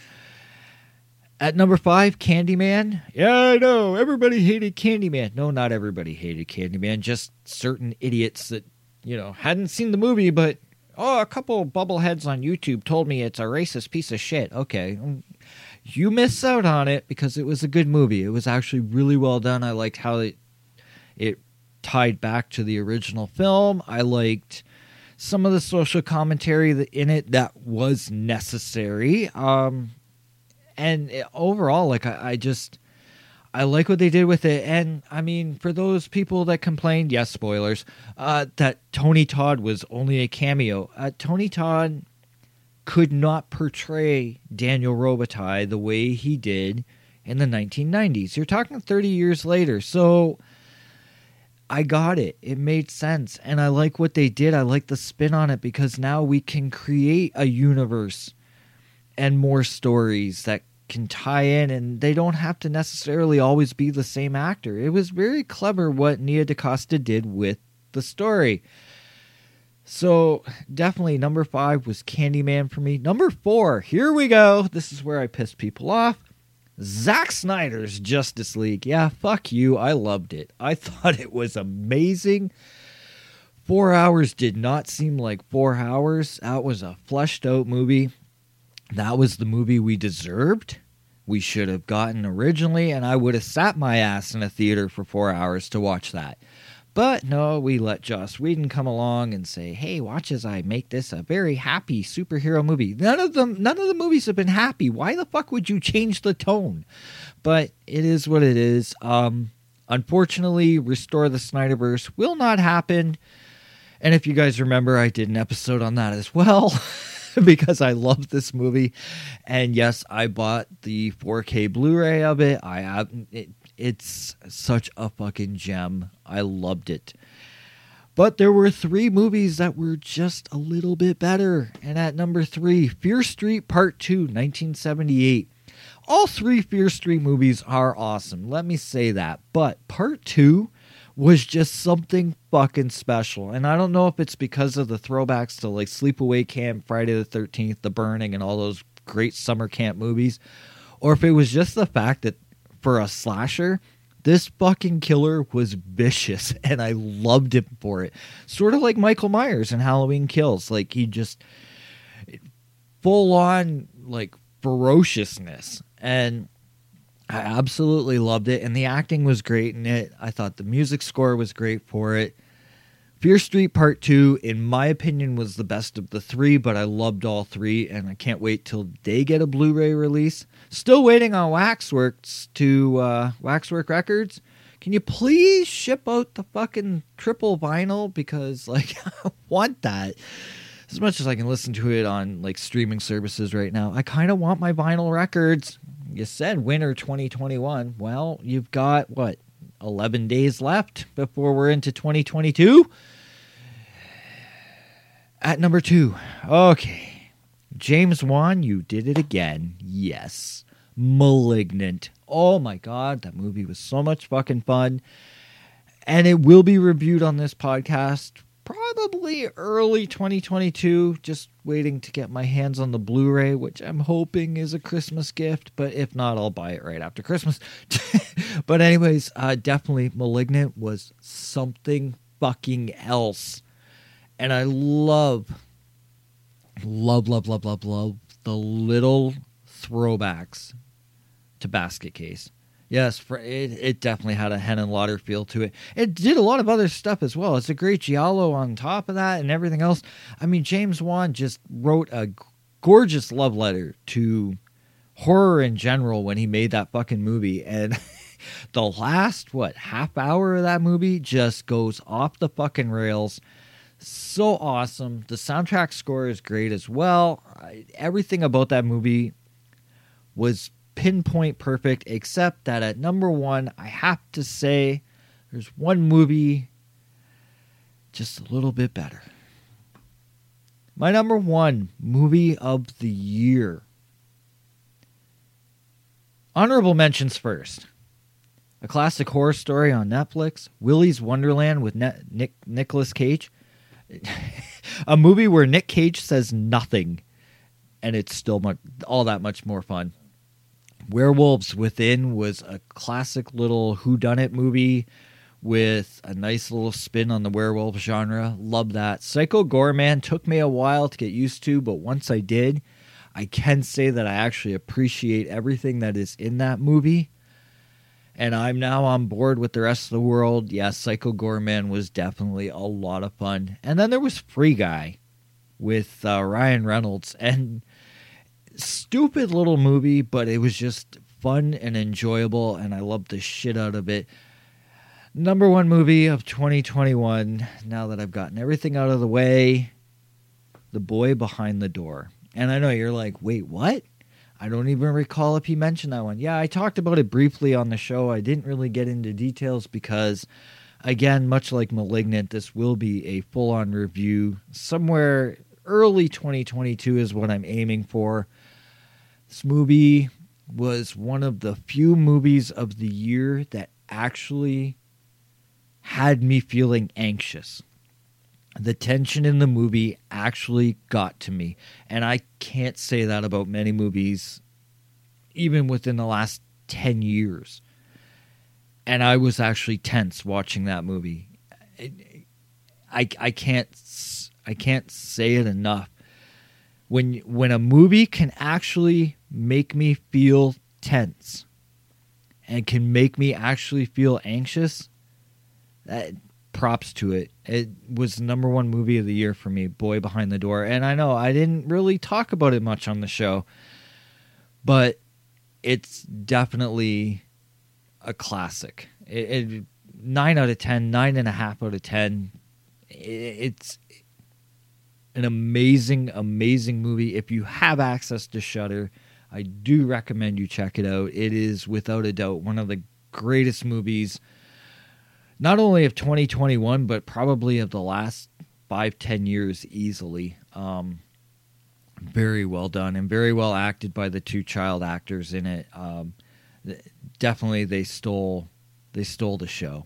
At number five, Candyman. Yeah, I know. Everybody hated Candyman. No, not everybody hated Candyman. Just certain idiots that, you know, hadn't seen the movie, but, oh, a couple bubbleheads on YouTube told me it's a racist piece of shit. Okay. You miss out on it because it was a good movie. It was actually really well done. I liked how it, it tied back to the original film. I liked some of the social commentary in it that was necessary. Um, and it, overall, like I, I just I like what they did with it. And I mean, for those people that complained, yes, spoilers, uh, that Tony Todd was only a cameo. Uh, Tony Todd could not portray Daniel Robitaille the way he did in the 1990s. You're talking 30 years later. So I got it. It made sense. And I like what they did. I like the spin on it because now we can create a universe and more stories that can tie in and they don't have to necessarily always be the same actor. It was very clever what Nia DaCosta did with the story. So, definitely number five was Candyman for me. Number four, here we go. This is where I pissed people off. Zack Snyder's Justice League. Yeah, fuck you. I loved it. I *laughs* thought it was amazing. Four hours did not seem like four hours. That was a fleshed out movie that was the movie we deserved. We should have gotten originally, and I would have sat my ass in a theater for four hours to watch that. But no, we let Joss Whedon come along and say, "Hey, watch as I make this a very happy superhero movie." None of them, none of the movies have been happy. Why the fuck would you change the tone? But it is what it is. Um, unfortunately, restore the Snyderverse will not happen. And if you guys remember, I did an episode on that as well. *laughs* *laughs* because I love this movie. And yes, I bought the 4K Blu-ray of it. I it, it's such a fucking gem. I loved it. But there were three movies that were just a little bit better. And at number three, Fear Street Part 2, 1978. All three Fear Street movies are awesome. Let me say that. But Part 2 was just something fucking special. And I don't know if it's because of the throwbacks to like Sleepaway Camp, Friday the 13th, The Burning, and all those great summer camp movies, or if it was just the fact that for a slasher, This fucking killer was vicious *laughs* and I loved him for it. Sort of like Michael Myers in Halloween Kills. Like he just full on like ferociousness and I absolutely loved it and the acting was great in it. I thought the music score was great for it. Fear Street Part 2 in my opinion was the best of the 3, but I loved all 3 and I can't wait till they get a Blu-ray release. Still waiting on Waxworks to uh Waxwork Records. Can you please ship out the fucking triple vinyl because like *laughs* I want that as much as I can listen to it on like streaming services right now, I kind of want my vinyl records. You said winter 2021. Well, you've got what 11 days left before we're into 2022. At number two, okay, James Wan, you did it again. Yes, Malignant. Oh my god, that movie was so much fucking fun. And it will be reviewed on this podcast probably early 2022. Just waiting to get my hands on the Blu ray, which I'm hoping is a Christmas gift. But if not, I'll buy it right after Christmas. *laughs* but, anyways, uh, definitely Malignant was something fucking else. And I love, love, love, love, love, love the little throwbacks to Basket Case. Yes, it, it definitely had a Henenlotter feel to it. It did a lot of other stuff as well. It's a great giallo on top of that and everything else. I mean, James Wan just wrote a gorgeous love letter to horror in general when he made that fucking movie. And *laughs* the last, what, half hour of that movie just goes off the fucking rails. So awesome. The soundtrack score is great as well. Everything about that movie was pinpoint perfect, except that at number one, I have to say there's one movie just a little bit better. My number one movie of the year. Honorable mentions first. A classic horror story on Netflix, Willy's Wonderland with ne- Nick Nicolas Cage. *laughs* a movie where Nick Cage says nothing and it's still much, all that much more fun. Werewolves Within was a classic little whodunit movie with a nice little spin on the werewolf genre. Love that. Psycho Goreman took me a while to get used to, but once I did, I can say that I actually appreciate everything that is in that movie. And I'm now on board with the rest of the world. Yes, Psycho Goreman was definitely a lot of fun. And then there was Free Guy with uh, Ryan Reynolds. And stupid little movie, but it was just fun and enjoyable, and I loved the shit out of it. Number one movie of 2021, now that I've gotten everything out of the way The Boy Behind the Door. And I know you're like, wait, what? I don't even recall if he mentioned that one. Yeah, I talked about it briefly on the show. I didn't really get into details because, again, much like Malignant, this will be a full on review somewhere early 2022 is what I'm aiming for. This movie was one of the few movies of the year that actually had me feeling anxious. The tension in the movie actually got to me. And I can't say that about many movies, even within the last 10 years. And I was actually tense watching that movie. I, I can't I can't say it enough. When when a movie can actually make me feel tense and can make me actually feel anxious, that props to it. It was the number one movie of the year for me, Boy Behind the Door. And I know I didn't really talk about it much on the show, but it's definitely a classic. It, it nine out of ten, nine and a half out of ten. It, it's an amazing, amazing movie. If you have access to Shudder, I do recommend you check it out. It is without a doubt one of the greatest movies, not only of 2021, but probably of the last five, ten years easily. Um, very well done and very well acted by the two child actors in it. Um, definitely, they stole they stole the show.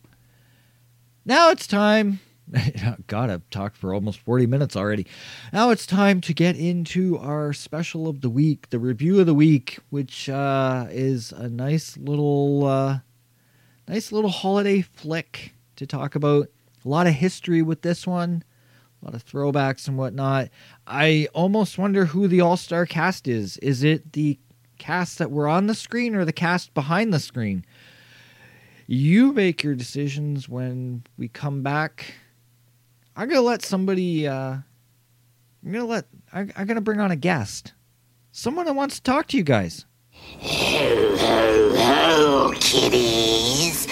Now it's time *laughs* God, I've talked for almost 40 minutes already. Now it's time to get into our special of the week, the review of the week, which uh, is a nice little uh, nice little holiday flick to talk about. A lot of history with this one, a lot of throwbacks and whatnot. I almost wonder who the all star cast is. Is it the cast that were on the screen or the cast behind the screen? You make your decisions when we come back. I'm gonna let somebody. Uh, I'm gonna let. I, I'm gonna bring on a guest, someone that wants to talk to you guys. Ho, ho, kiddies.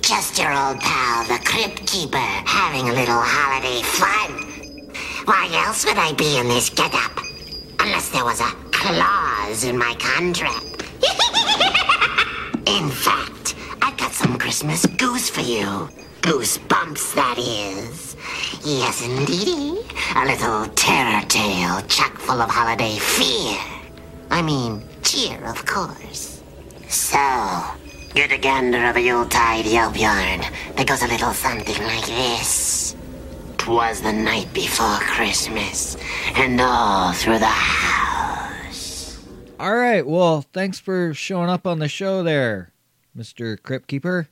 Just your old pal, the Crypt Keeper, having a little holiday fun. Why else would I be in this getup? Unless there was a clause in my contract. *laughs* in fact, some Christmas goose for you. Goosebumps, that is. Yes, indeedy. A little terror tale chock full of holiday fear. I mean, cheer, of course. So, get a gander of a Yuletide Yelp yarn that goes a little something like this. Twas the night before Christmas, and all through the house. All right. Well, thanks for showing up on the show there, Mr. Crypt Keeper.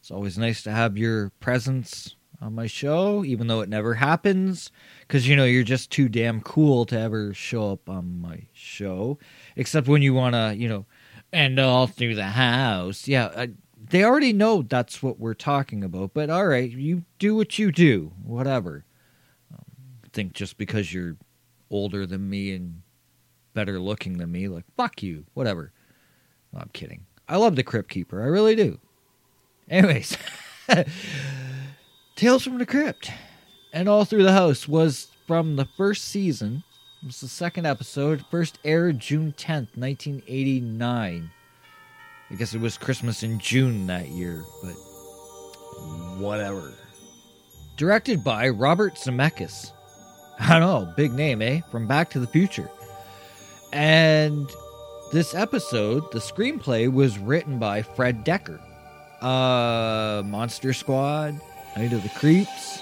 It's always nice to have your presence on my show, even though it never happens. Because, you know, you're just too damn cool to ever show up on my show. Except when you want to, you know, and all through the house. Yeah. I, they already know that's what we're talking about. But all right, you do what you do, whatever. Um, I think just because you're older than me and better looking than me. Like, fuck you, whatever. No, I'm kidding. I love the Crypt Keeper. I really do. Anyways, *laughs* Tales from the Crypt and All Through the House was from the first season. It was the second episode. First aired June 10th, 1989. I guess it was Christmas in June that year, but whatever. Directed by Robert Zemeckis. I don't know, big name, eh? From Back to the Future. And this episode, the screenplay was written by Fred Dekker. Uh, Monster Squad, Night of the Creeps,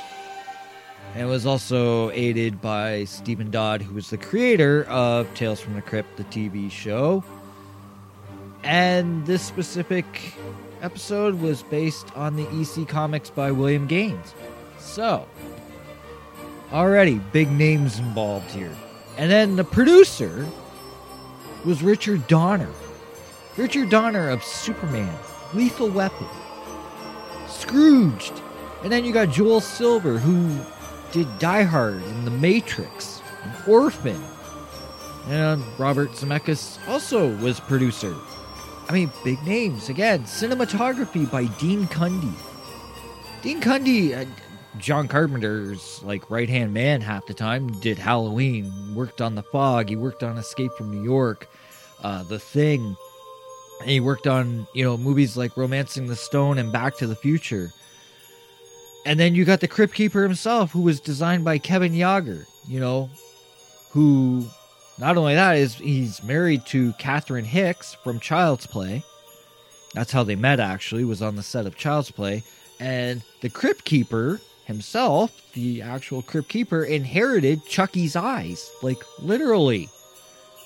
and was also aided by Stephen Dodd, who was the creator of Tales from the Crypt, the TV show. And this specific episode was based on the EC comics by William Gaines. So, already big names involved here. And then the producer was Richard Donner. Richard Donner of Superman, Lethal Weapon, Scrooged. And then you got Joel Silver, who did Die Hard and The Matrix, and Orphan. And Robert Zemeckis also was producer. I mean, big names. Again, cinematography by Dean Cundey. Dean Cundey, uh, John Carpenter's like right hand man half the time. Did Halloween, worked on The Fog, he worked on Escape from New York, uh, The Thing. And he worked on you know movies like Romancing the Stone and Back to the Future. And then you got the Crypt Keeper himself, who was designed by Kevin Yagher. You know, who not only that is he's married to Catherine Hicks from Child's Play. That's how they met. Actually, was on the set of Child's Play, and the Crypt Keeper himself, the actual Crypt Keeper, inherited Chucky's eyes, like literally.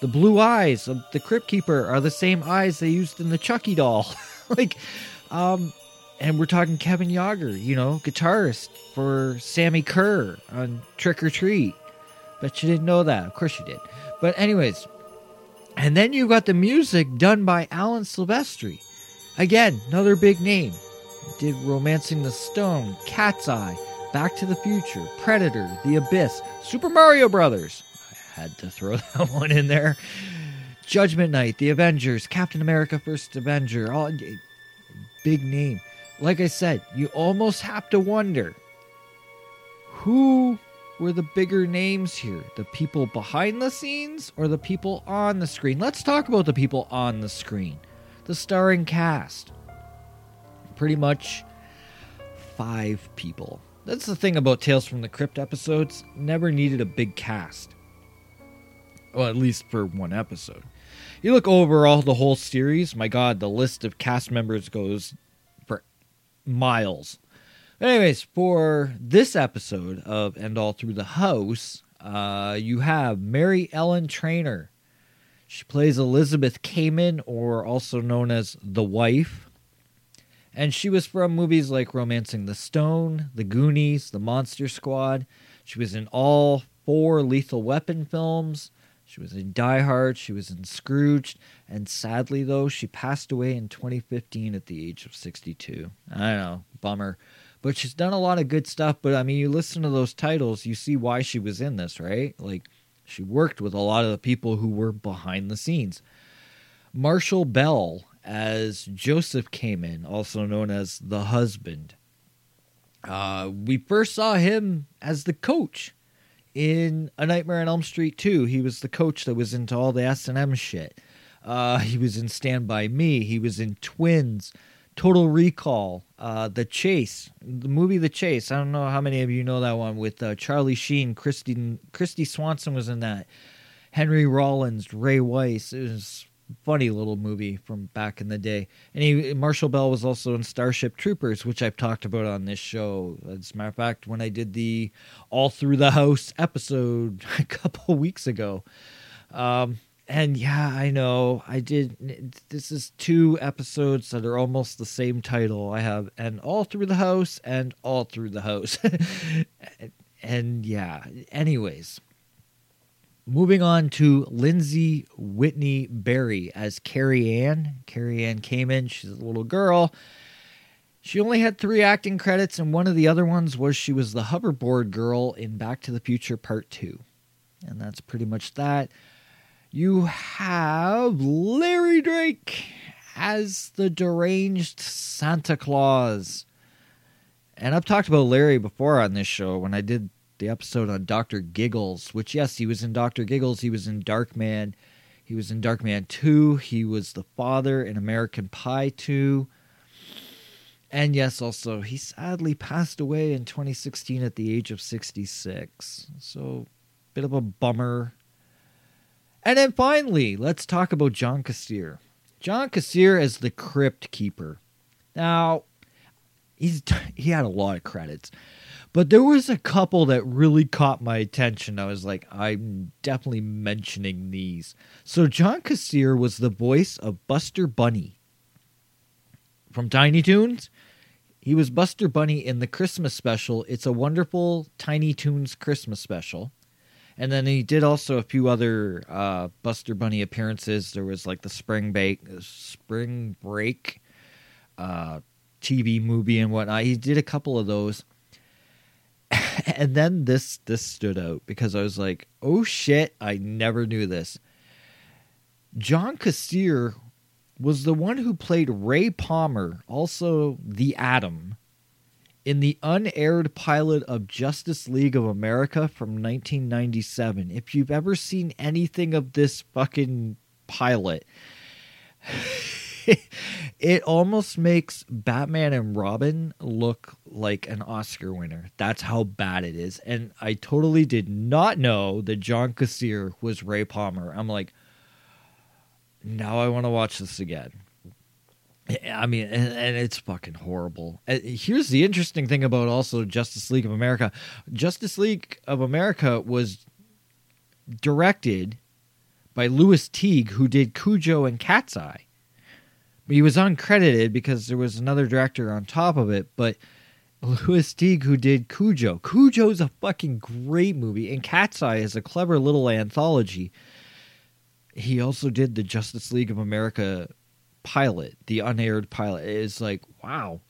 The blue eyes of the Crypt Keeper are the same eyes they used in the Chucky doll. *laughs* like, um, and we're talking Kevin Yagher, you know, guitarist for Sammi Curr on Trick or Treat. But you didn't know that. Of course you did. But anyways, and then you got the music done by Alan Silvestri. Again, another big name. Did Romancing the Stone, Cat's Eye, Back to the Future, Predator, The Abyss, Super Mario Brothers. I had to throw *laughs* that one in there. Judgment Night, The Avengers, Captain America First Avenger, all eh, big name. Like I said, you almost have to wonder who were the bigger names here? The people behind the scenes or the people on the screen? Let's talk about the people on the screen. The starring cast. Pretty much five people. That's the thing about Tales from the Crypt episodes. Never needed a big cast. Well, at least for one episode. You look overall the whole series, my god, the list of cast members goes for miles. Anyways, for this episode of And All Through the House, uh, you have Mary Ellen Trainor. She plays Elizabeth Kamen, or also known as the wife. And she was from movies like Romancing the Stone, The Goonies, The Monster Squad. She was in all four Lethal Weapon films. She was in Die Hard. She was in Scrooged. And sadly, though, she passed away in 2015 at the age of 62. I know, bummer. But she's done a lot of good stuff. But I mean, you listen to those titles, you see why she was in this, right? Like, she worked with a lot of the people who were behind the scenes. Marshall Bell as Joseph Kamen, also known as the husband. Uh, we first saw him as the coach in A Nightmare on Elm Street 2. He was the coach that was into all the S&M shit. Uh, he was in Stand By Me. He was in Twins, Total Recall, uh, The Chase, the movie The Chase. I don't know how many of you know that one with uh, Charlie Sheen. Christy, Kristy Swanson was in that. Henry Rollins, Ray Wise. It was funny little movie from back in the day. And he, Marshall Bell was also in Starship Troopers, which I've talked about on this show. As a matter of fact, when I did the All Through the House episode *laughs* a couple weeks ago. Um, and yeah, I know I did. This is two episodes that are almost the same title. I have and all through the house and all through the house. *laughs* and yeah, anyways, Moving on to Lindsay Whitney Berry as Carrie Ann. Carrie Ann came in, she's a little girl. She only had three acting credits, and one of the other ones was she was the hoverboard girl in Back to the Future Part 2. And that's pretty much that. You have Larry Drake as the deranged Santa Claus. And I've talked about Larry before on this show when I did the episode on Dr. Giggles, which, yes, he was in Dr. Giggles. He was in Darkman. He was in Darkman 2. He was the father in American Pie 2. And yes, also, he sadly passed away in 2016 at the age of 66. So, bit of a bummer. And then finally, let's talk about John Kassir. John Kassir as the Crypt Keeper. Now, he's *laughs* he had a lot of credits. But there was a couple that really caught my attention. I was like, I'm definitely mentioning these. So John Kassir was the voice of Buster Bunny from Tiny Toons. He was Buster Bunny in the Christmas special. It's a wonderful Tiny Toons Christmas special. And then he did also a few other uh, Buster Bunny appearances. There was like the Spring Break, Spring Break uh, TV movie and whatnot. He did a couple of those. *laughs* and then this this stood out because I was like, "Oh shit, I never knew this." John Kassir was the one who played Ray Palmer, also the Atom, in the unaired pilot of Justice League of America from 1997. If you've ever seen anything of this fucking pilot, *laughs* it almost makes Batman and Robin look like an Oscar winner. That's how bad it is. And I totally did not know that John Kassir was Ray Palmer. I'm like, now I want to watch this again. I mean, and, and, it's fucking horrible. Here's the interesting thing about also Justice League of America Justice League of America was directed by Lewis Teague, who did Cujo and Cat's Eye he was uncredited because there was another director on top of it, but Lewis Teague who did Cujo. Cujo's a fucking great movie, and Cat's Eye is a clever little anthology. He also did the Justice League of America pilot, the unaired pilot. It's like, wow,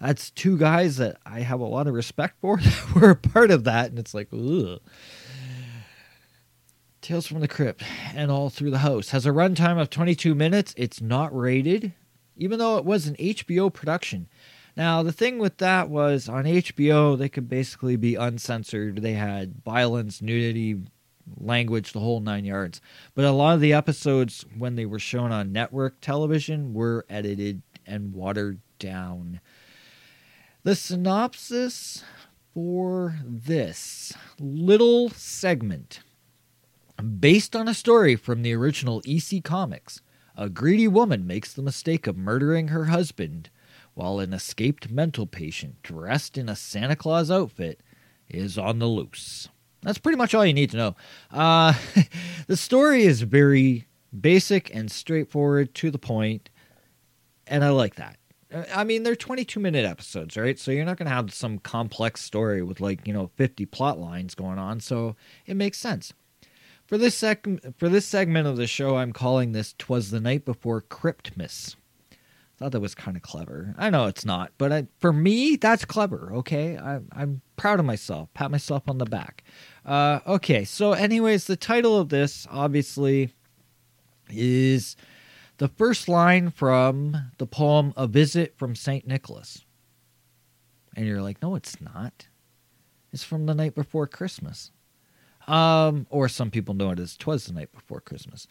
that's two guys that I have a lot of respect for *laughs* that were a part of that, and it's like, ugh. Tales from the Crypt and All Through the House has a runtime of 22 minutes. It's not rated, even though it was an HBO production. Now, the thing with that was on HBO, they could basically be uncensored. They had violence, nudity, language, the whole nine yards. But a lot of the episodes, when they were shown on network television, were edited and watered down. The synopsis for this little segment Based on a story from the original EC Comics, a greedy woman makes the mistake of murdering her husband while an escaped mental patient dressed in a Santa Claus outfit is on the loose. That's pretty much all you need to know. Uh, *laughs* the story is very basic and straightforward to the point, and I like that. I mean, they're 22 minute episodes, right? So you're not going to have some complex story with like, you know, 50 plot lines going on. So it makes sense. For this sec- for this segment of the show, I'm calling this "Twas the Night Before Cryptmas." Thought that was kind of clever. I know it's not, but I, for me, that's clever. Okay, I, I'm proud of myself. Pat myself on the back. Uh, okay, so anyways, the title of this obviously is the first line from the poem "A Visit from Saint Nicholas," and you're like, "No, it's not. It's from the night before Christmas." Um, or some people know it as "Twas the Night Before Christmas."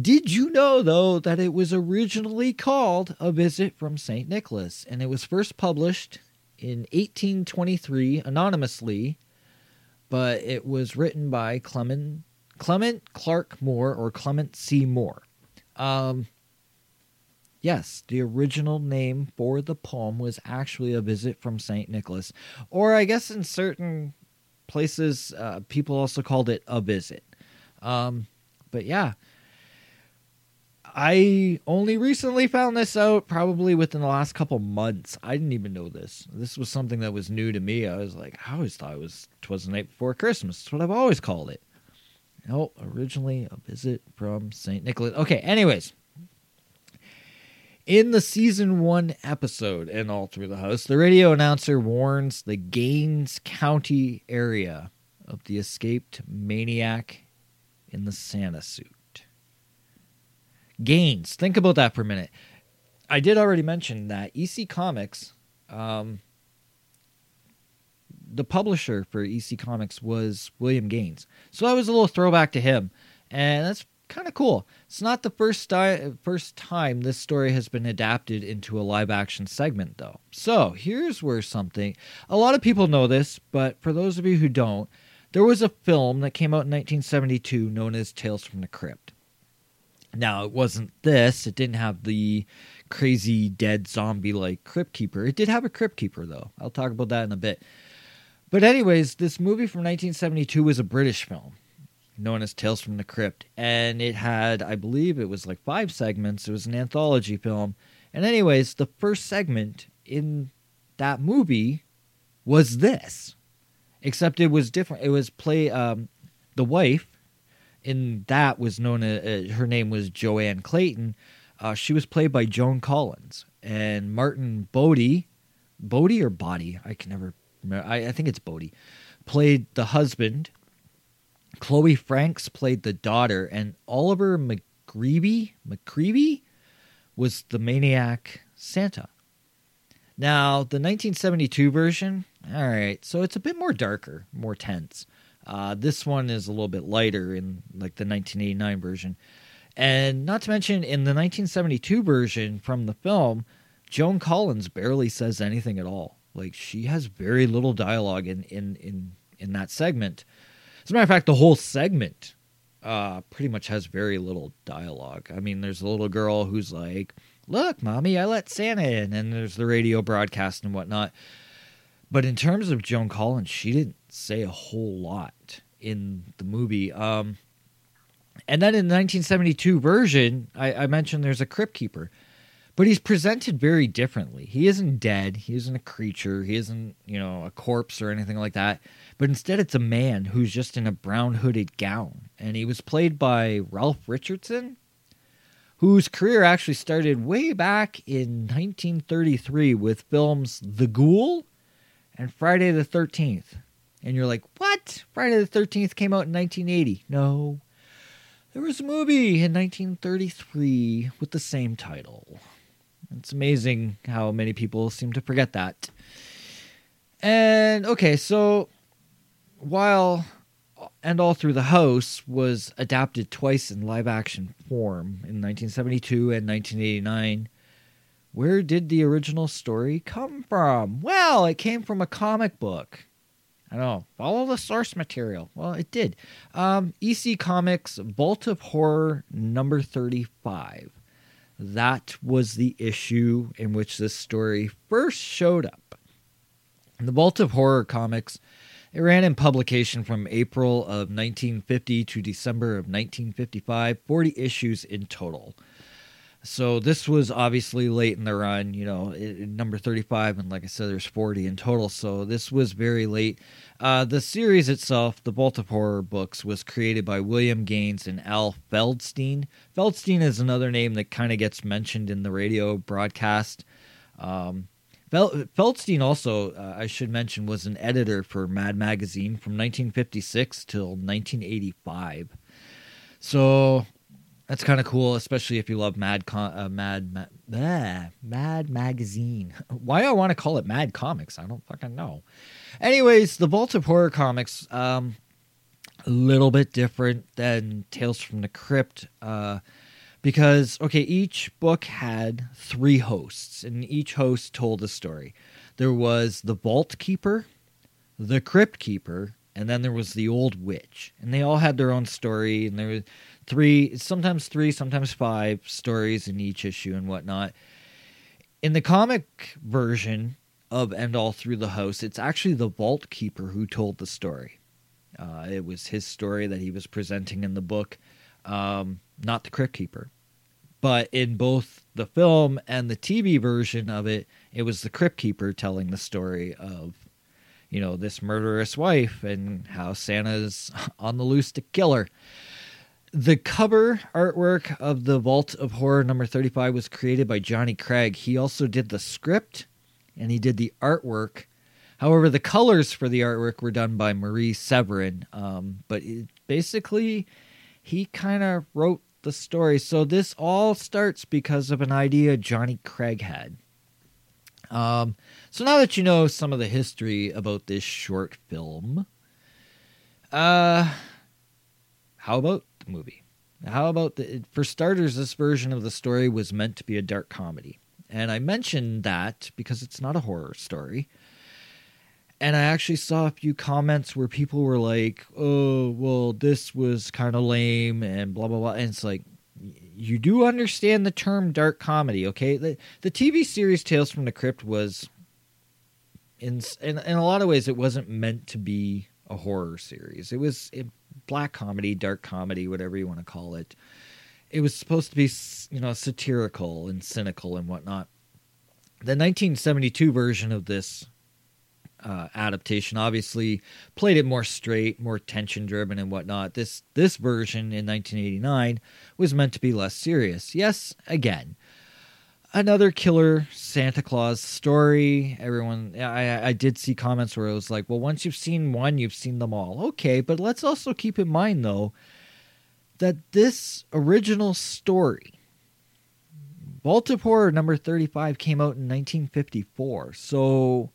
Did you know, though, that it was originally called A Visit from St. Nicholas, and it was first published in 1823 anonymously, but it was written by Clement, Clement Clarke Moore or Clement C. Moore. Um, yes, the original name for the poem was actually A Visit from St. Nicholas, or I guess in certain places, uh, people also called it A Visit. Um, but yeah. I only recently found this out, probably within the last couple months. I didn't even know this. This was something that was new to me. I was like, I always thought it was "Twas the Night Before Christmas." That's what I've always called it. No, originally a visit from Saint Nicholas. Okay, anyways, in the season one episode and all through the house, the radio announcer warns the Gaines County area of the escaped maniac in the Santa suit. Gaines. Think about that for a minute. I did already mention that EC Comics, um, the publisher for EC Comics was William Gaines. So that was a little throwback to him. And that's kind of cool. It's not the first, di- first time this story has been adapted into a live action segment, though. So here's where something a lot of people know this, but for those of you who don't, there was a film that came out in 1972 known as Tales from the Crypt. Now, it wasn't this. It didn't have the crazy dead zombie like Crypt Keeper. It did have a Crypt Keeper, though. I'll talk about that in a bit. But, anyways, this movie from 1972 was a British film known as Tales from the Crypt. And it had, I believe, it was like five segments. It was an anthology film. And, anyways, the first segment in that movie was this, except it was different. It was play, um, the wife in that was known as uh, her name was Joanne Clayton. Uh, she was played by Joan Collins and Martin Bodie, Bodie or Body, I can never remember. I, I think it's Bodie, played the husband. Chloe Franks played the daughter, and Oliver McGreevy, McCreevy was the maniac Santa. Now, the 1972 version, all right, so it's a bit more darker, more tense. Uh, this one is a little bit lighter in like the 1989 version. And not to mention, in the 1972 version from the film, Joan Collins barely says anything at all. Like she has very little dialogue in in in in that segment. As a matter of fact, the whole segment uh, pretty much has very little dialogue. I mean, there's a little girl who's like, "Look, mommy, I let Santa in," and there's the radio broadcast and whatnot. But in terms of Joan Collins, she didn't say a whole lot in the movie. Um, and then in the 1972 version, I, I mentioned there's a crypt keeper, but he's presented very differently. He isn't dead. He isn't a creature. He isn't, you know, a corpse or anything like that. But instead, it's a man who's just in a brown hooded gown. And he was played by Ralph Richardson, whose career actually started way back in 1933 with films The Ghoul and Friday the 13th. And you're like, what? Friday the 13th came out in 1980. No. There was a movie in 1933 with the same title. It's amazing how many people seem to forget that. And okay, so while and All Through the House was adapted twice in live action form in 1972 and 1989, where did the original story come from? Well, it came from a comic book. I know. Follow the source material. Well, it did. Um, EC Comics Vault of Horror number 35. That was the issue in which this story first showed up. In the Vault of Horror comics, it ran in publication from April of 1950 to December of 1955, 40 issues in total. So this was obviously late in the run, you know, it, number 35, and like I said, there's 40 in total. So this was very late. Uh, the series itself, the Horror books, was created by William Gaines and Al Feldstein. Feldstein is another name that kind of gets mentioned in the radio broadcast. Um, Fel- Feldstein also, uh, I should mention, was an editor for Mad Magazine from 1956 till 1985. So that's kind of cool, especially if you love Mad Con- uh, Mad Mad, bleh, Mad Magazine. *laughs* Why I want to call it Mad Comics, I don't fucking know. Anyways, the Vault of Horror comics, um, a little bit different than Tales from the Crypt, uh, because okay, each book had three hosts, and each host told a story. There was the Vault Keeper, the Crypt Keeper, and then there was the Old Witch, and they all had their own story, and there was three, sometimes three, sometimes five stories in each issue and whatnot. In the comic version of And All Through the House, it's actually the Vault Keeper who told the story. Uh, it was his story that he was presenting in the book, um, not the Crypt Keeper. But in both the film and the TV version of it, it was the Crypt Keeper telling the story of, you know, this murderous wife and how Santa's *laughs* on the loose to kill her. The cover artwork of the Vault of Horror number 35 was created by Johnny Craig. He also did the script and he did the artwork. However, the colors for the artwork were done by Marie Severin. Um, but it, basically, he kind of wrote the story. So this all starts because of an idea Johnny Craig had. Um, so now that you know some of the history about this short film, uh, how about movie? How about the, for starters, this version of the story was meant to be a dark comedy. And I mentioned that because it's not a horror story. And I actually saw a few comments where people were like, oh, well, this was kind of lame and blah, blah, blah. And it's like, you do understand the term dark comedy, okay? The, the TV series Tales from the Crypt was, in, in, in a lot of ways, it wasn't meant to be a horror series. It was a black comedy, dark comedy, whatever you want to call it. It was supposed to be, you know, satirical and cynical and whatnot. The 1972 version of this uh, adaptation obviously played it more straight, more tension driven, and whatnot. This this version in 1989 was meant to be less serious. Yes, again, another killer Santa Claus story. Everyone, I, I did see comments where it was like, well, once you've seen one, you've seen them all. Okay, but let's also keep in mind, though, that this original story, Horror number 35, came out in 1954. So,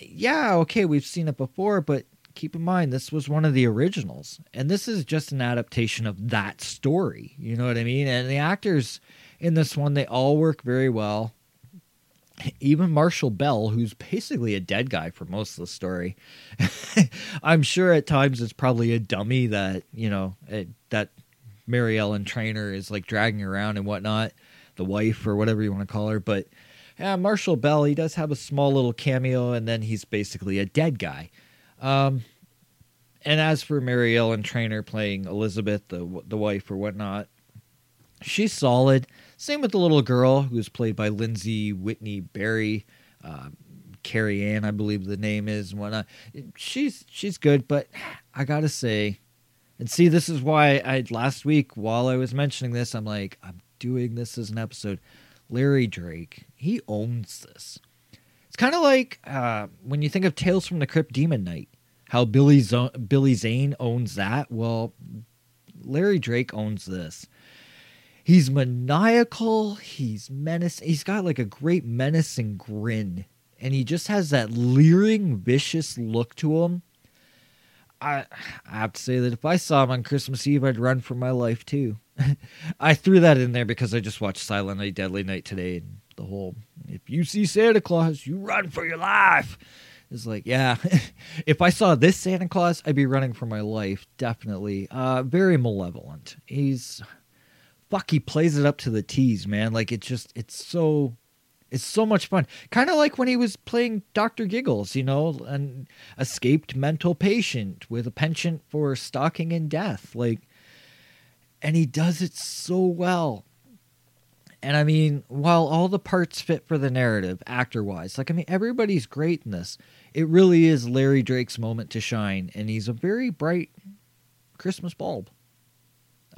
yeah, okay, we've seen it before, but keep in mind, this was one of the originals. And this is just an adaptation of that story. You know what I mean? And the actors in this one, they all work very well. Even Marshall Bell, who's basically a dead guy for most of the story, *laughs* I'm sure at times it's probably a dummy that you know it, that Mary Ellen Trainor is like dragging around and whatnot, the wife or whatever you want to call her. But yeah, Marshall Bell, he does have a small little cameo, and then he's basically a dead guy. Um, and as for Mary Ellen Trainor playing Elizabeth, the the wife or whatnot, she's solid. Same with the little girl who's played by Lindsay Whitney Berry, uh, Carrie Ann, I believe the name is, and whatnot. She's she's good, but I gotta say, and see, this is why I last week while I was mentioning this, I'm like, I'm doing this as an episode. Larry Drake, he owns this. It's kind of like uh, when you think of Tales from the Crypt Demon Knight, how Billy Billy Zane owns that. Well, Larry Drake owns this he's maniacal. He's menace he's got like a great menacing grin and he just has that leering vicious look to him. I i have to say that if i saw him on christmas eve i'd run for my life too. *laughs* I threw that in there because i just watched silent night deadly night today and the whole if you see santa claus you run for your life. It's like yeah *laughs* if i saw this santa claus i'd be running for my life definitely. Uh very malevolent. He's fuck he plays it up to the tease man like it's just it's so it's so much fun kind of like when he was playing dr giggles you know an escaped mental patient with a penchant for stalking and death like and he does it so well And I mean, while all the parts fit for the narrative, actor wise, like, I mean, everybody's great in this. It really is Larry Drake's moment to shine, and he's a very bright Christmas bulb.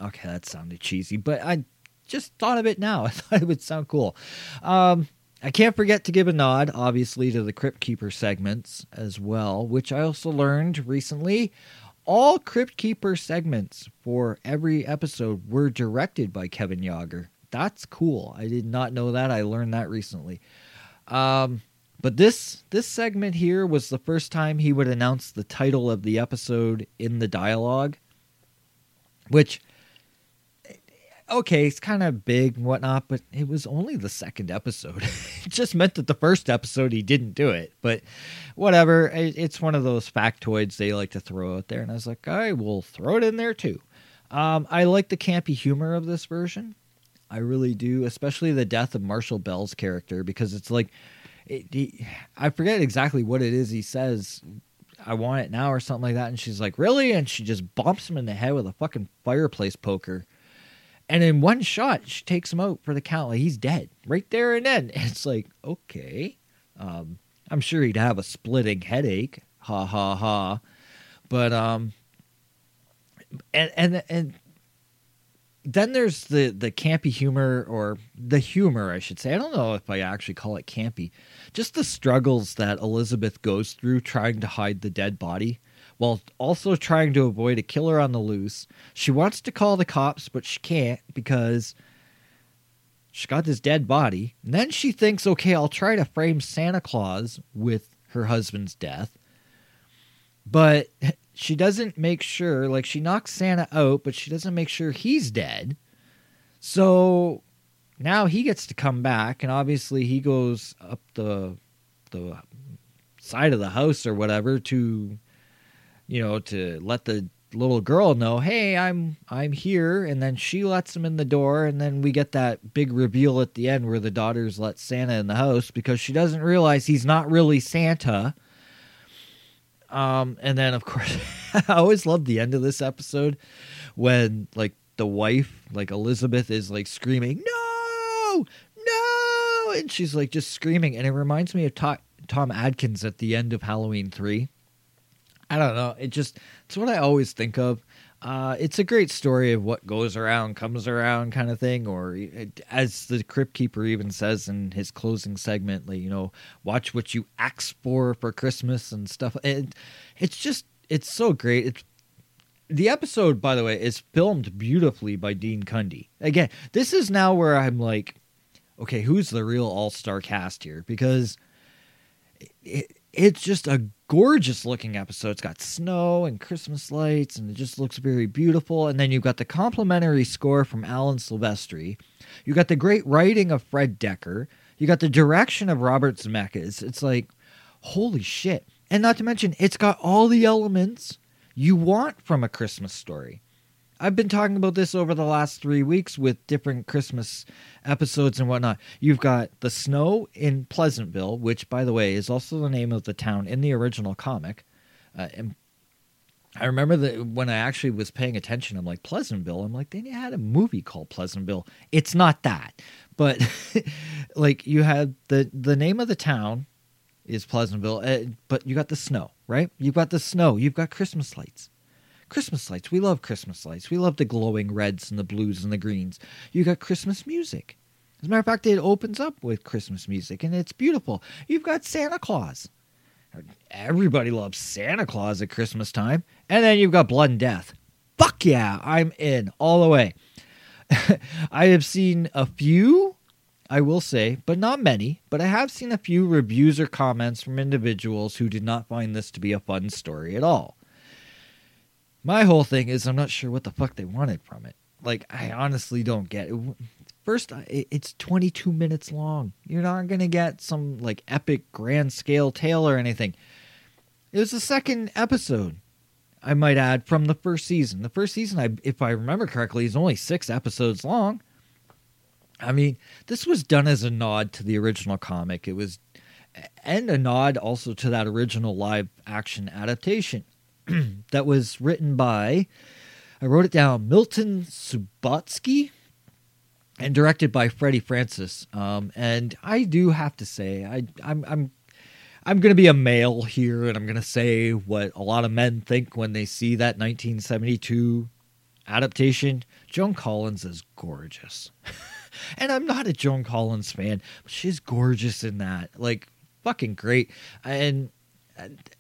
Okay, that sounded cheesy, but I just thought of it now. *laughs* I thought it would sound cool. Um, I can't forget to give a nod, obviously, to the Crypt Keeper segments as well, which I also learned recently. All Crypt Keeper segments for every episode were directed by Kevin Yagher. That's cool. I did not know that. I learned that recently. Um, but this this segment here was the first time he would announce the title of the episode in the dialogue, which okay, it's kind of big and whatnot, but it was only the second episode. *laughs* it just meant that the first episode he didn't do it, but whatever. It, it's one of those factoids they like to throw out there, and I was like, I will throw it in there too. Um, I like the campy humor of this version. I really do, especially the death of Marshall Bell's character, because it's like, it, he, I forget exactly what it is he says. I want it now or something like that, and she's like, "Really?" And she just bumps him in the head with a fucking fireplace poker and in one shot, she takes him out for the count. Like he's dead right there and then. *laughs* It's like, okay. Um, I'm sure he'd have a splitting headache. Ha ha ha. But um and and and then there's the the campy humor or the humor I should say. I don't know if I actually call it campy. Just the struggles that Elizabeth goes through trying to hide the dead body while also trying to avoid a killer on the loose. She wants to call the cops, but she can't because she got this dead body. And then she thinks, okay, I'll try to frame Santa Claus with her husband's death. But she doesn't make sure, like, she knocks Santa out, but she doesn't make sure he's dead. So now he gets to come back, and obviously he goes up the the side of the house or whatever to you know, to let the little girl know, "Hey, I'm I'm here," and then she lets him in the door, and then we get that big reveal at the end where the daughters let Santa in the house because she doesn't realize he's not really Santa. Um, and then of course, *laughs* I always love the end of this episode when like the wife, like Elizabeth, is like screaming, "No, no!" and she's like just screaming, and it reminds me of Tom, Atkins at the end of Halloween three I don't know. It just it's what I always think of. Uh, it's a great story of what goes around comes around kind of thing, or it, as the Crypt Keeper even says in his closing segment, like, you know, watch what you ask for for Christmas and stuff. It, it's just it's so great. It's the episode, by the way, is filmed beautifully by Dean Cundey. Again, this is now where I'm like, okay, who's the real all star cast here? Because it, it's just a gorgeous looking episode. It's got snow and Christmas lights, and it just looks very beautiful. And then you've got the complimentary score from Alan Silvestri. You got the great writing of Fred Dekker. You got the direction of Robert Zemeckis. It's like, holy shit. And not to mention, it's got all the elements you want from a Christmas story. I've been talking about this over the last three weeks with different Christmas episodes and whatnot. You've got the snow in Pleasantville, which, by the way, is also the name of the town in the original comic. Uh, and I remember that when I actually was paying attention, I'm like Pleasantville. I'm like they had a movie called Pleasantville. It's not that, but *laughs* like you had the the name of the town is Pleasantville, uh, but you got the snow, right? You've got the snow. You've got Christmas lights. Christmas lights. We love Christmas lights. We love the glowing reds and the blues and the greens. You got Christmas music. As a matter of fact, it opens up with Christmas music and it's beautiful. You've got Santa Claus. Everybody loves Santa Claus at Christmas time. And then you've got Blood and Death. Fuck yeah, I'm in all the way. *laughs* I have seen a few, I will say, but not many, but I have seen a few reviews or comments from individuals who did not find this to be a fun story at all. My whole thing is I'm not sure what the fuck they wanted from it. Like I honestly don't get it. First, it's 22 minutes long. You're not gonna get some like epic grand scale tale or anything. It was the second episode. I might add from the first season. The first season, I, if I remember correctly, is only six episodes long. I mean, this was done as a nod to the original comic. It was, and a nod also to that original live action adaptation. *clears throat* that was written by, I wrote it down, Milton Subotsky. and directed by Freddie Francis. Um, and I do have to say, I, I'm, I'm, I'm going to be a male here, and I'm going to say what a lot of men think when they see that 1972 adaptation. Joan Collins is gorgeous. *laughs* and I'm not a Joan Collins fan, but she's gorgeous in that. Like, fucking great. And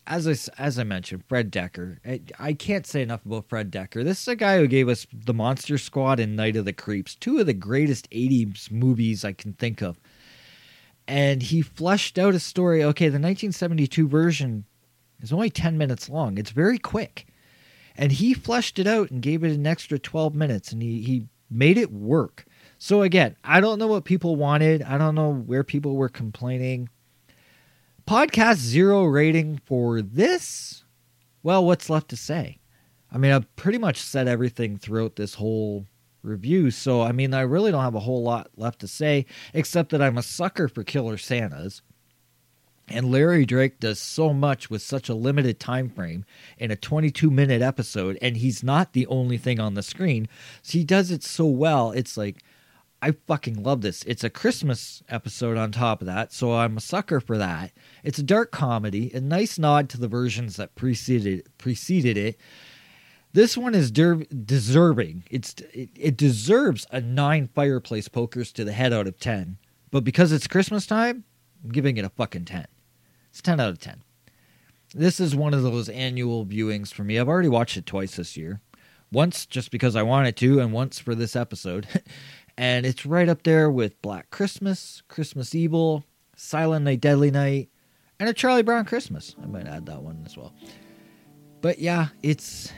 as I, as I mentioned, Fred Dekker. I, I can't say enough about Fred Dekker. This is a guy who gave us The Monster Squad and Night of the Creeps, two of the greatest 80s movies I can think of. And he fleshed out a story. Okay, the 1972 version is only 10 minutes long, it's very quick. And he fleshed it out and gave it an extra 12 minutes, and he, he made it work. So, again, I don't know what people wanted, I don't know where people were complaining podcast zero rating for this. Well, what's left to say? I mean, I've pretty much said everything throughout this whole review. So, I mean, I really don't have a whole lot left to say, except that I'm a sucker for Killer Santas. And Larry Drake does so much with such a limited time frame in a 22 minute episode, and he's not the only thing on the screen. So he does it so well. It's like, I fucking love this. It's a Christmas episode on top of that, so I'm a sucker for that. It's a dark comedy, a nice nod to the versions that preceded preceded it. This one is der- deserving. It's it, it deserves a nine fireplace pokers to the head out of ten. But because it's Christmas time, I'm giving it a fucking ten. It's ten out of ten. This is one of those annual viewings for me. I've already watched it twice this year. Once just because I wanted to, and once for this episode. *laughs* and it's right up there with Black Christmas, Christmas Evil, Silent Night, Deadly Night, and a Charlie Brown Christmas. I might add that one as well. But yeah, it's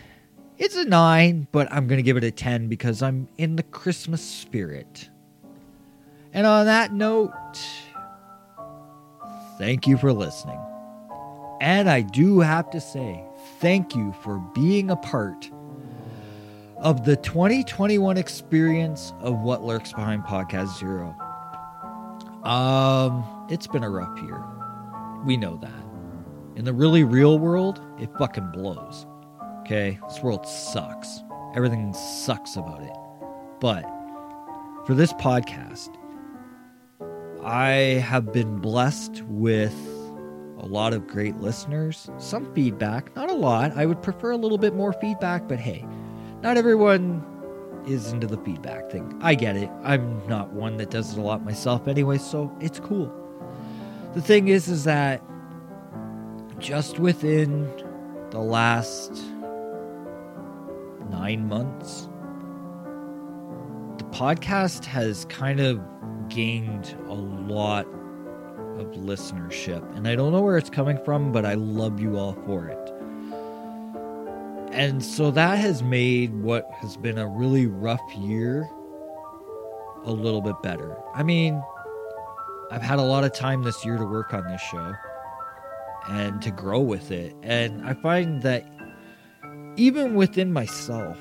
it's a nine, but I'm gonna give it a ten because I'm in the Christmas spirit. And on that note, thank you for listening. And I do have to say, thank you for being a part of the 2021 experience of what lurks behind podcast zero. Um it's been a rough year. We know that. In the really real world it fucking blows. Okay? This world sucks. Everything sucks about it. But for this podcast i have been blessed with a lot of great listeners some feedback not a lot. I would prefer a little bit more feedback but hey not everyone is into the feedback thing. I get it. I'm not one that does it a lot myself anyway, so it's cool. The thing is is that just within the last 9 months the podcast has kind of gained a lot of listenership and I don't know where it's coming from, but I love you all for it. And so that has made what has been a really rough year a little bit better. I mean, I've had a lot of time this year to work on this show and to grow with it. And I find that even within myself,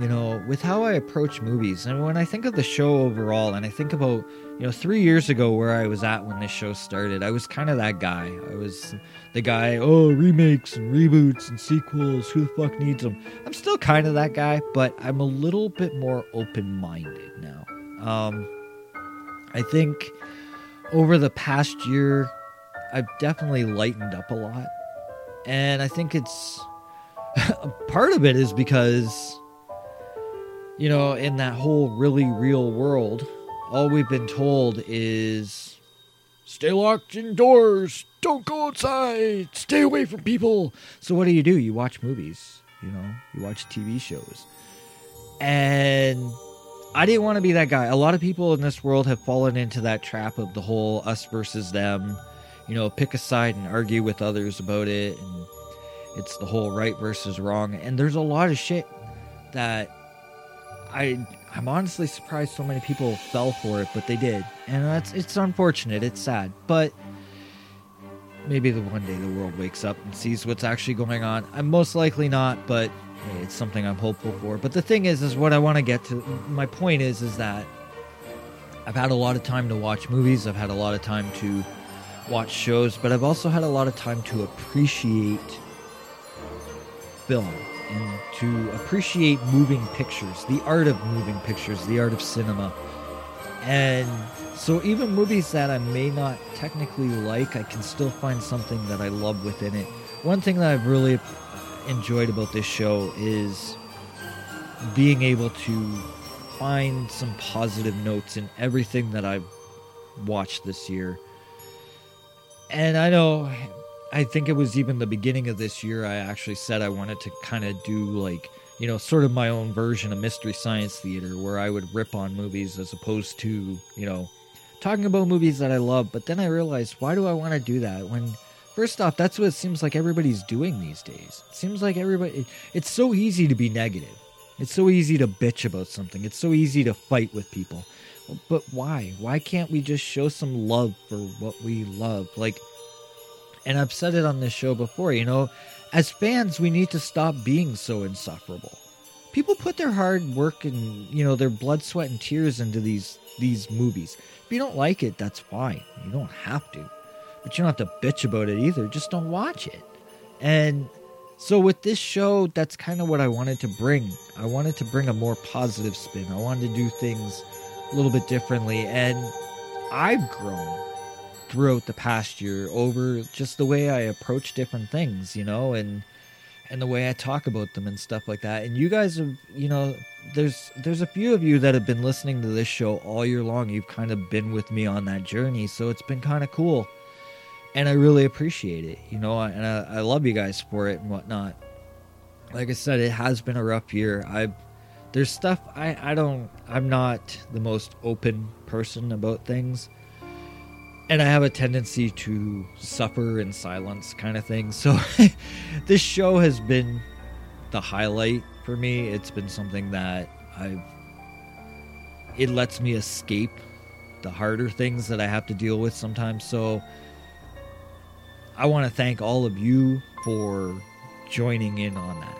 you know, with how I approach movies, and when I think of the show overall, and I think about, you know, three years ago where I was at when this show started, I was kind of that guy. I was the guy, oh, remakes and reboots and sequels, who the fuck needs them? I'm still kind of that guy, but I'm a little bit more open minded now. Um, I think over the past year, I've definitely lightened up a lot. And I think it's *laughs* part of it is because you know, in that whole really real world, all we've been told is stay locked indoors, don't go outside, stay away from people. So what do you do? You watch movies, you know, you watch TV shows. And I didn't want to be that guy. A lot of people in this world have fallen into that trap of the whole us versus them, you know, pick a side and argue with others about it and it's the whole right versus wrong. And there's a lot of shit that I I'm honestly surprised so many people fell for it, but they did, and that's it's unfortunate. It's sad, but maybe the one day the world wakes up and sees what's actually going on. I'm most likely not, but hey, it's something I'm hopeful for. But the thing is, is what I want to get to. My point is, is that I've had a lot of time to watch movies. I've had a lot of time to watch shows, but I've also had a lot of time to appreciate film and to appreciate moving pictures, the art of moving pictures, the art of cinema. And so even movies that I may not technically like, I can still find something that I love within it. One thing that I've really enjoyed about this show is being able to find some positive notes in everything that I've watched this year. And I know, I think it was even the beginning of this year, I actually said I wanted to kind of do like, you know, sort of my own version of Mystery Science Theater where I would rip on movies as opposed to, you know, talking about movies that I love. But then I realized, why do I want to do that when. First off, that's what it seems like everybody's doing these days. It seems like everybody. It's so easy to be negative. It's so easy to bitch about something. It's so easy to fight with people. But why? Why can't we just show some love for what we love? Like, and I've said it on this show before, you know, as fans, we need to stop being so insufferable. People put their hard work and, you know, their blood, sweat, and tears into these these movies. If you don't like it, that's fine. You don't have to. But you don't have to bitch about it either. Just don't watch it. And so with this show, that's kind of what I wanted to bring. I wanted to bring a more positive spin. I wanted to do things a little bit differently. And I've grown throughout the past year over just the way I approach different things, you know, and and the way I talk about them and stuff like that. And you guys have, you know, there's there's a few of you that have been listening to this show all year long. You've kind of been with me on that journey, so it's been kind of cool and I really appreciate it, you know, and I, I love you guys for it and whatnot. Like I said, it has been a rough year. I there's stuff I I don't I'm not the most open person about things, and I have a tendency to suffer in silence, kind of thing. So *laughs* this show has been the highlight for me. It's been something that I've it lets me escape the harder things that I have to deal with sometimes. So I want to thank all of you for joining in on that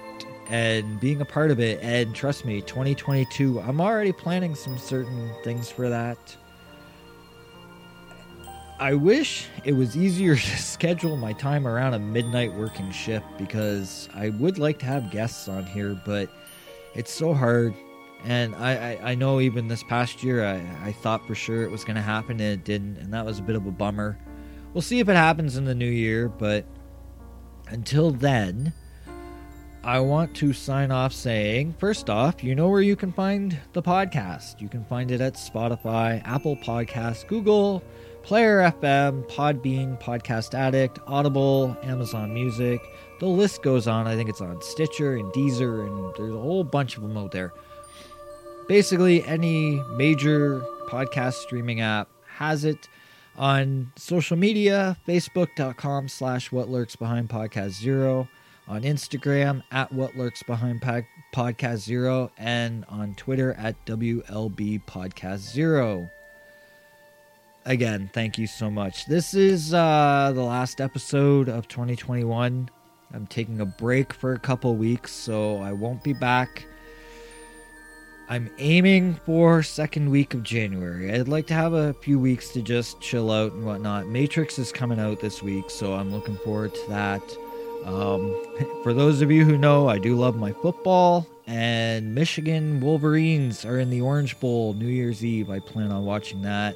and being a part of it. And trust me, 2022, I'm already planning some certain things for that. I wish it was easier *laughs* to schedule my time around a midnight working shift because I would like to have guests on here, but it's so hard. And I, I, I know even this past year, I, I thought for sure it was going to happen and it didn't. And that was a bit of a bummer. We'll see if it happens in the new year, but until then, I want to sign off saying first off, you know where you can find the podcast. You can find it at Spotify, Apple Podcasts, Google, Player FM, Podbean, Podcast Addict, Audible, Amazon Music. The list goes on. I think it's on Stitcher and Deezer, and there's a whole bunch of them out there. Basically, any major podcast streaming app has it on social media facebook.com slash what lurks behind podcast zero on instagram at what lurks behind podcast zero and on twitter at wlb podcast zero again thank you so much this is uh the last episode of 2021 i'm taking a break for a couple weeks so i won't be back I'm aiming for second week of January. I'd like to have a few weeks to just chill out and whatnot. Matrix is coming out this week, so I'm looking forward to that. Um, *laughs* for those of you who know, I do love my football, and Michigan Wolverines are in the Orange Bowl New Year's Eve. I plan on watching that.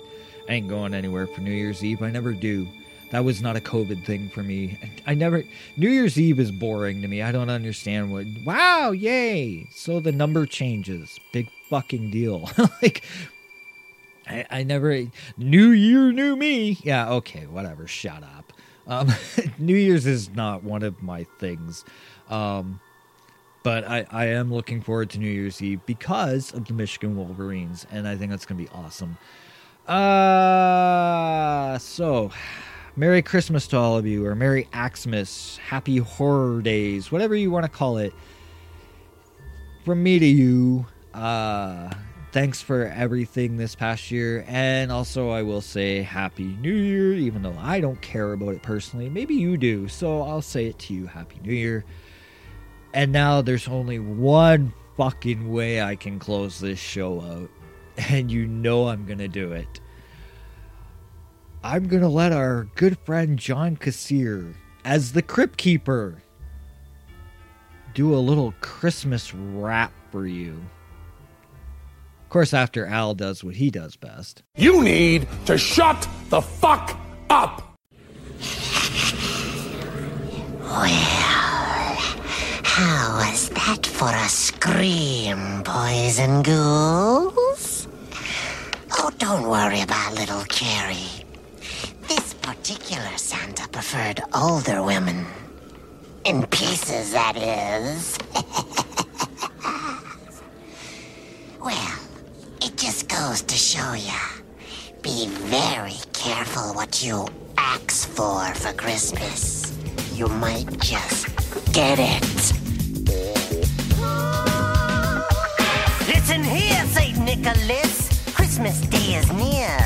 I ain't going anywhere for New Year's Eve. I never do. That was not a COVID thing for me. I never. New Year's Eve is boring to me. I don't understand what. Wow, yay! So the number changes. Big fucking deal. *laughs* like, I, I never. New Year, new me. Yeah, okay, whatever. Shut up. Um, *laughs* new Year's is not one of my things. Um, but I, I am looking forward to New Year's Eve because of the Michigan Wolverines, and I think that's going to be awesome. Uh, so Merry Christmas to all of you, or Merry Axmas, Happy Horror Days, whatever you want to call it. From me to you, uh, thanks for everything this past year. And also, I will say Happy New Year, even though I don't care about it personally. Maybe you do, so I'll say it to you Happy New Year. And now there's only one fucking way I can close this show out. And you know I'm going to do it. I'm going to let our good friend John Kassir, as the Crypt Keeper, do a little Christmas rap for you. Of course, after Al does what he does best. You need to shut the fuck up. Well, how was that for a scream, boys and ghouls? Oh, don't worry about little Carrie. This particular Santa preferred older women. In pieces, that is. *laughs* well, it just goes to show ya. Be very careful what you ask for for Christmas. You might just get it. Christmas Day is near.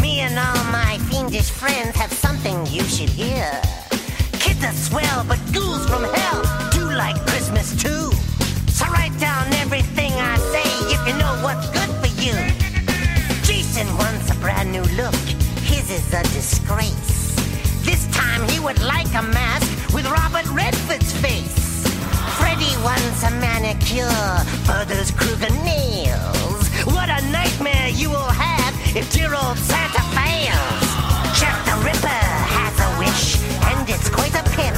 Me and all my fiendish friends have something you should hear. Kids are swell, but ghouls from hell do like Christmas too. So write down everything I say if you know what's good for you. Jason wants a brand new look. His is a disgrace. This time he would like a mask with Robert Redford's face. Freddy wants a manicure for those Krueger nails. What a nightmare you will have if dear old Santa fails. Jack the Ripper has a wish, and it's quite a pimp.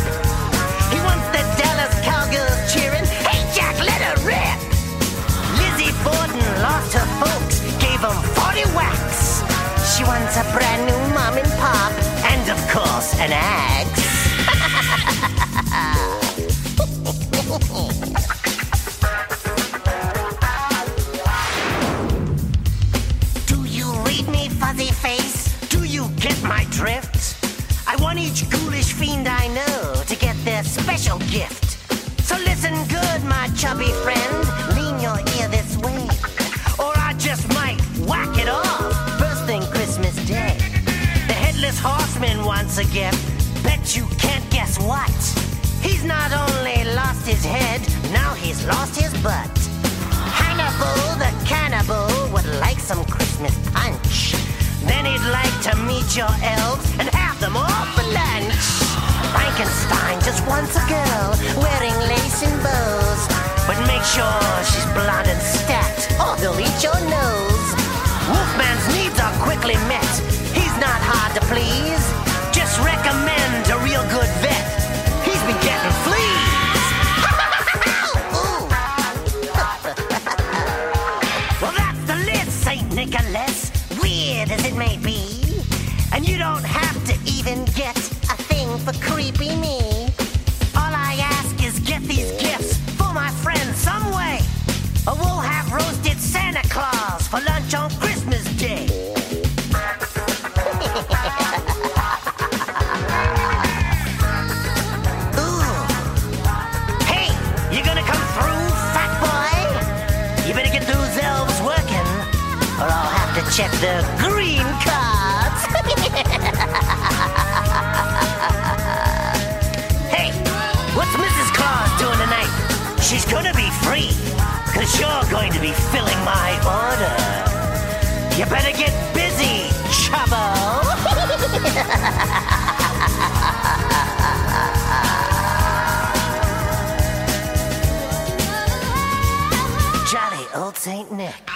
He wants the Dallas cowgirls cheering, Hey Jack, let her rip! Lizzie Borden lost her folks, gave 'em 40 whacks. She wants a brand new mom and pop, and of course, an axe. *laughs* my drift? I want each ghoulish fiend I know to get their special gift. So listen good, my chubby friend. Lean your ear this way. Or I just might whack it off first thing Christmas Day. The headless horseman once a gift. Bet you can't guess what. He's not only lost his head, now he's lost his butt. Hannibal the cannibal would like some Christmas punch. Then he'd like meet your elves and have them all for lunch. Frankenstein just wants a girl wearing lace and bows. But make sure she's blonde and stacked, or they'll eat your nose. Wolfman's needs are quickly met. He's not hard to please. Just recommend a real good vet. He's been getting fleas. *laughs* *laughs* Well, that's the list, St. Nicholas. Weird as it may be. Even get a thing for creepy me. You better get busy, chubbo. *laughs* Jolly old Saint Nick.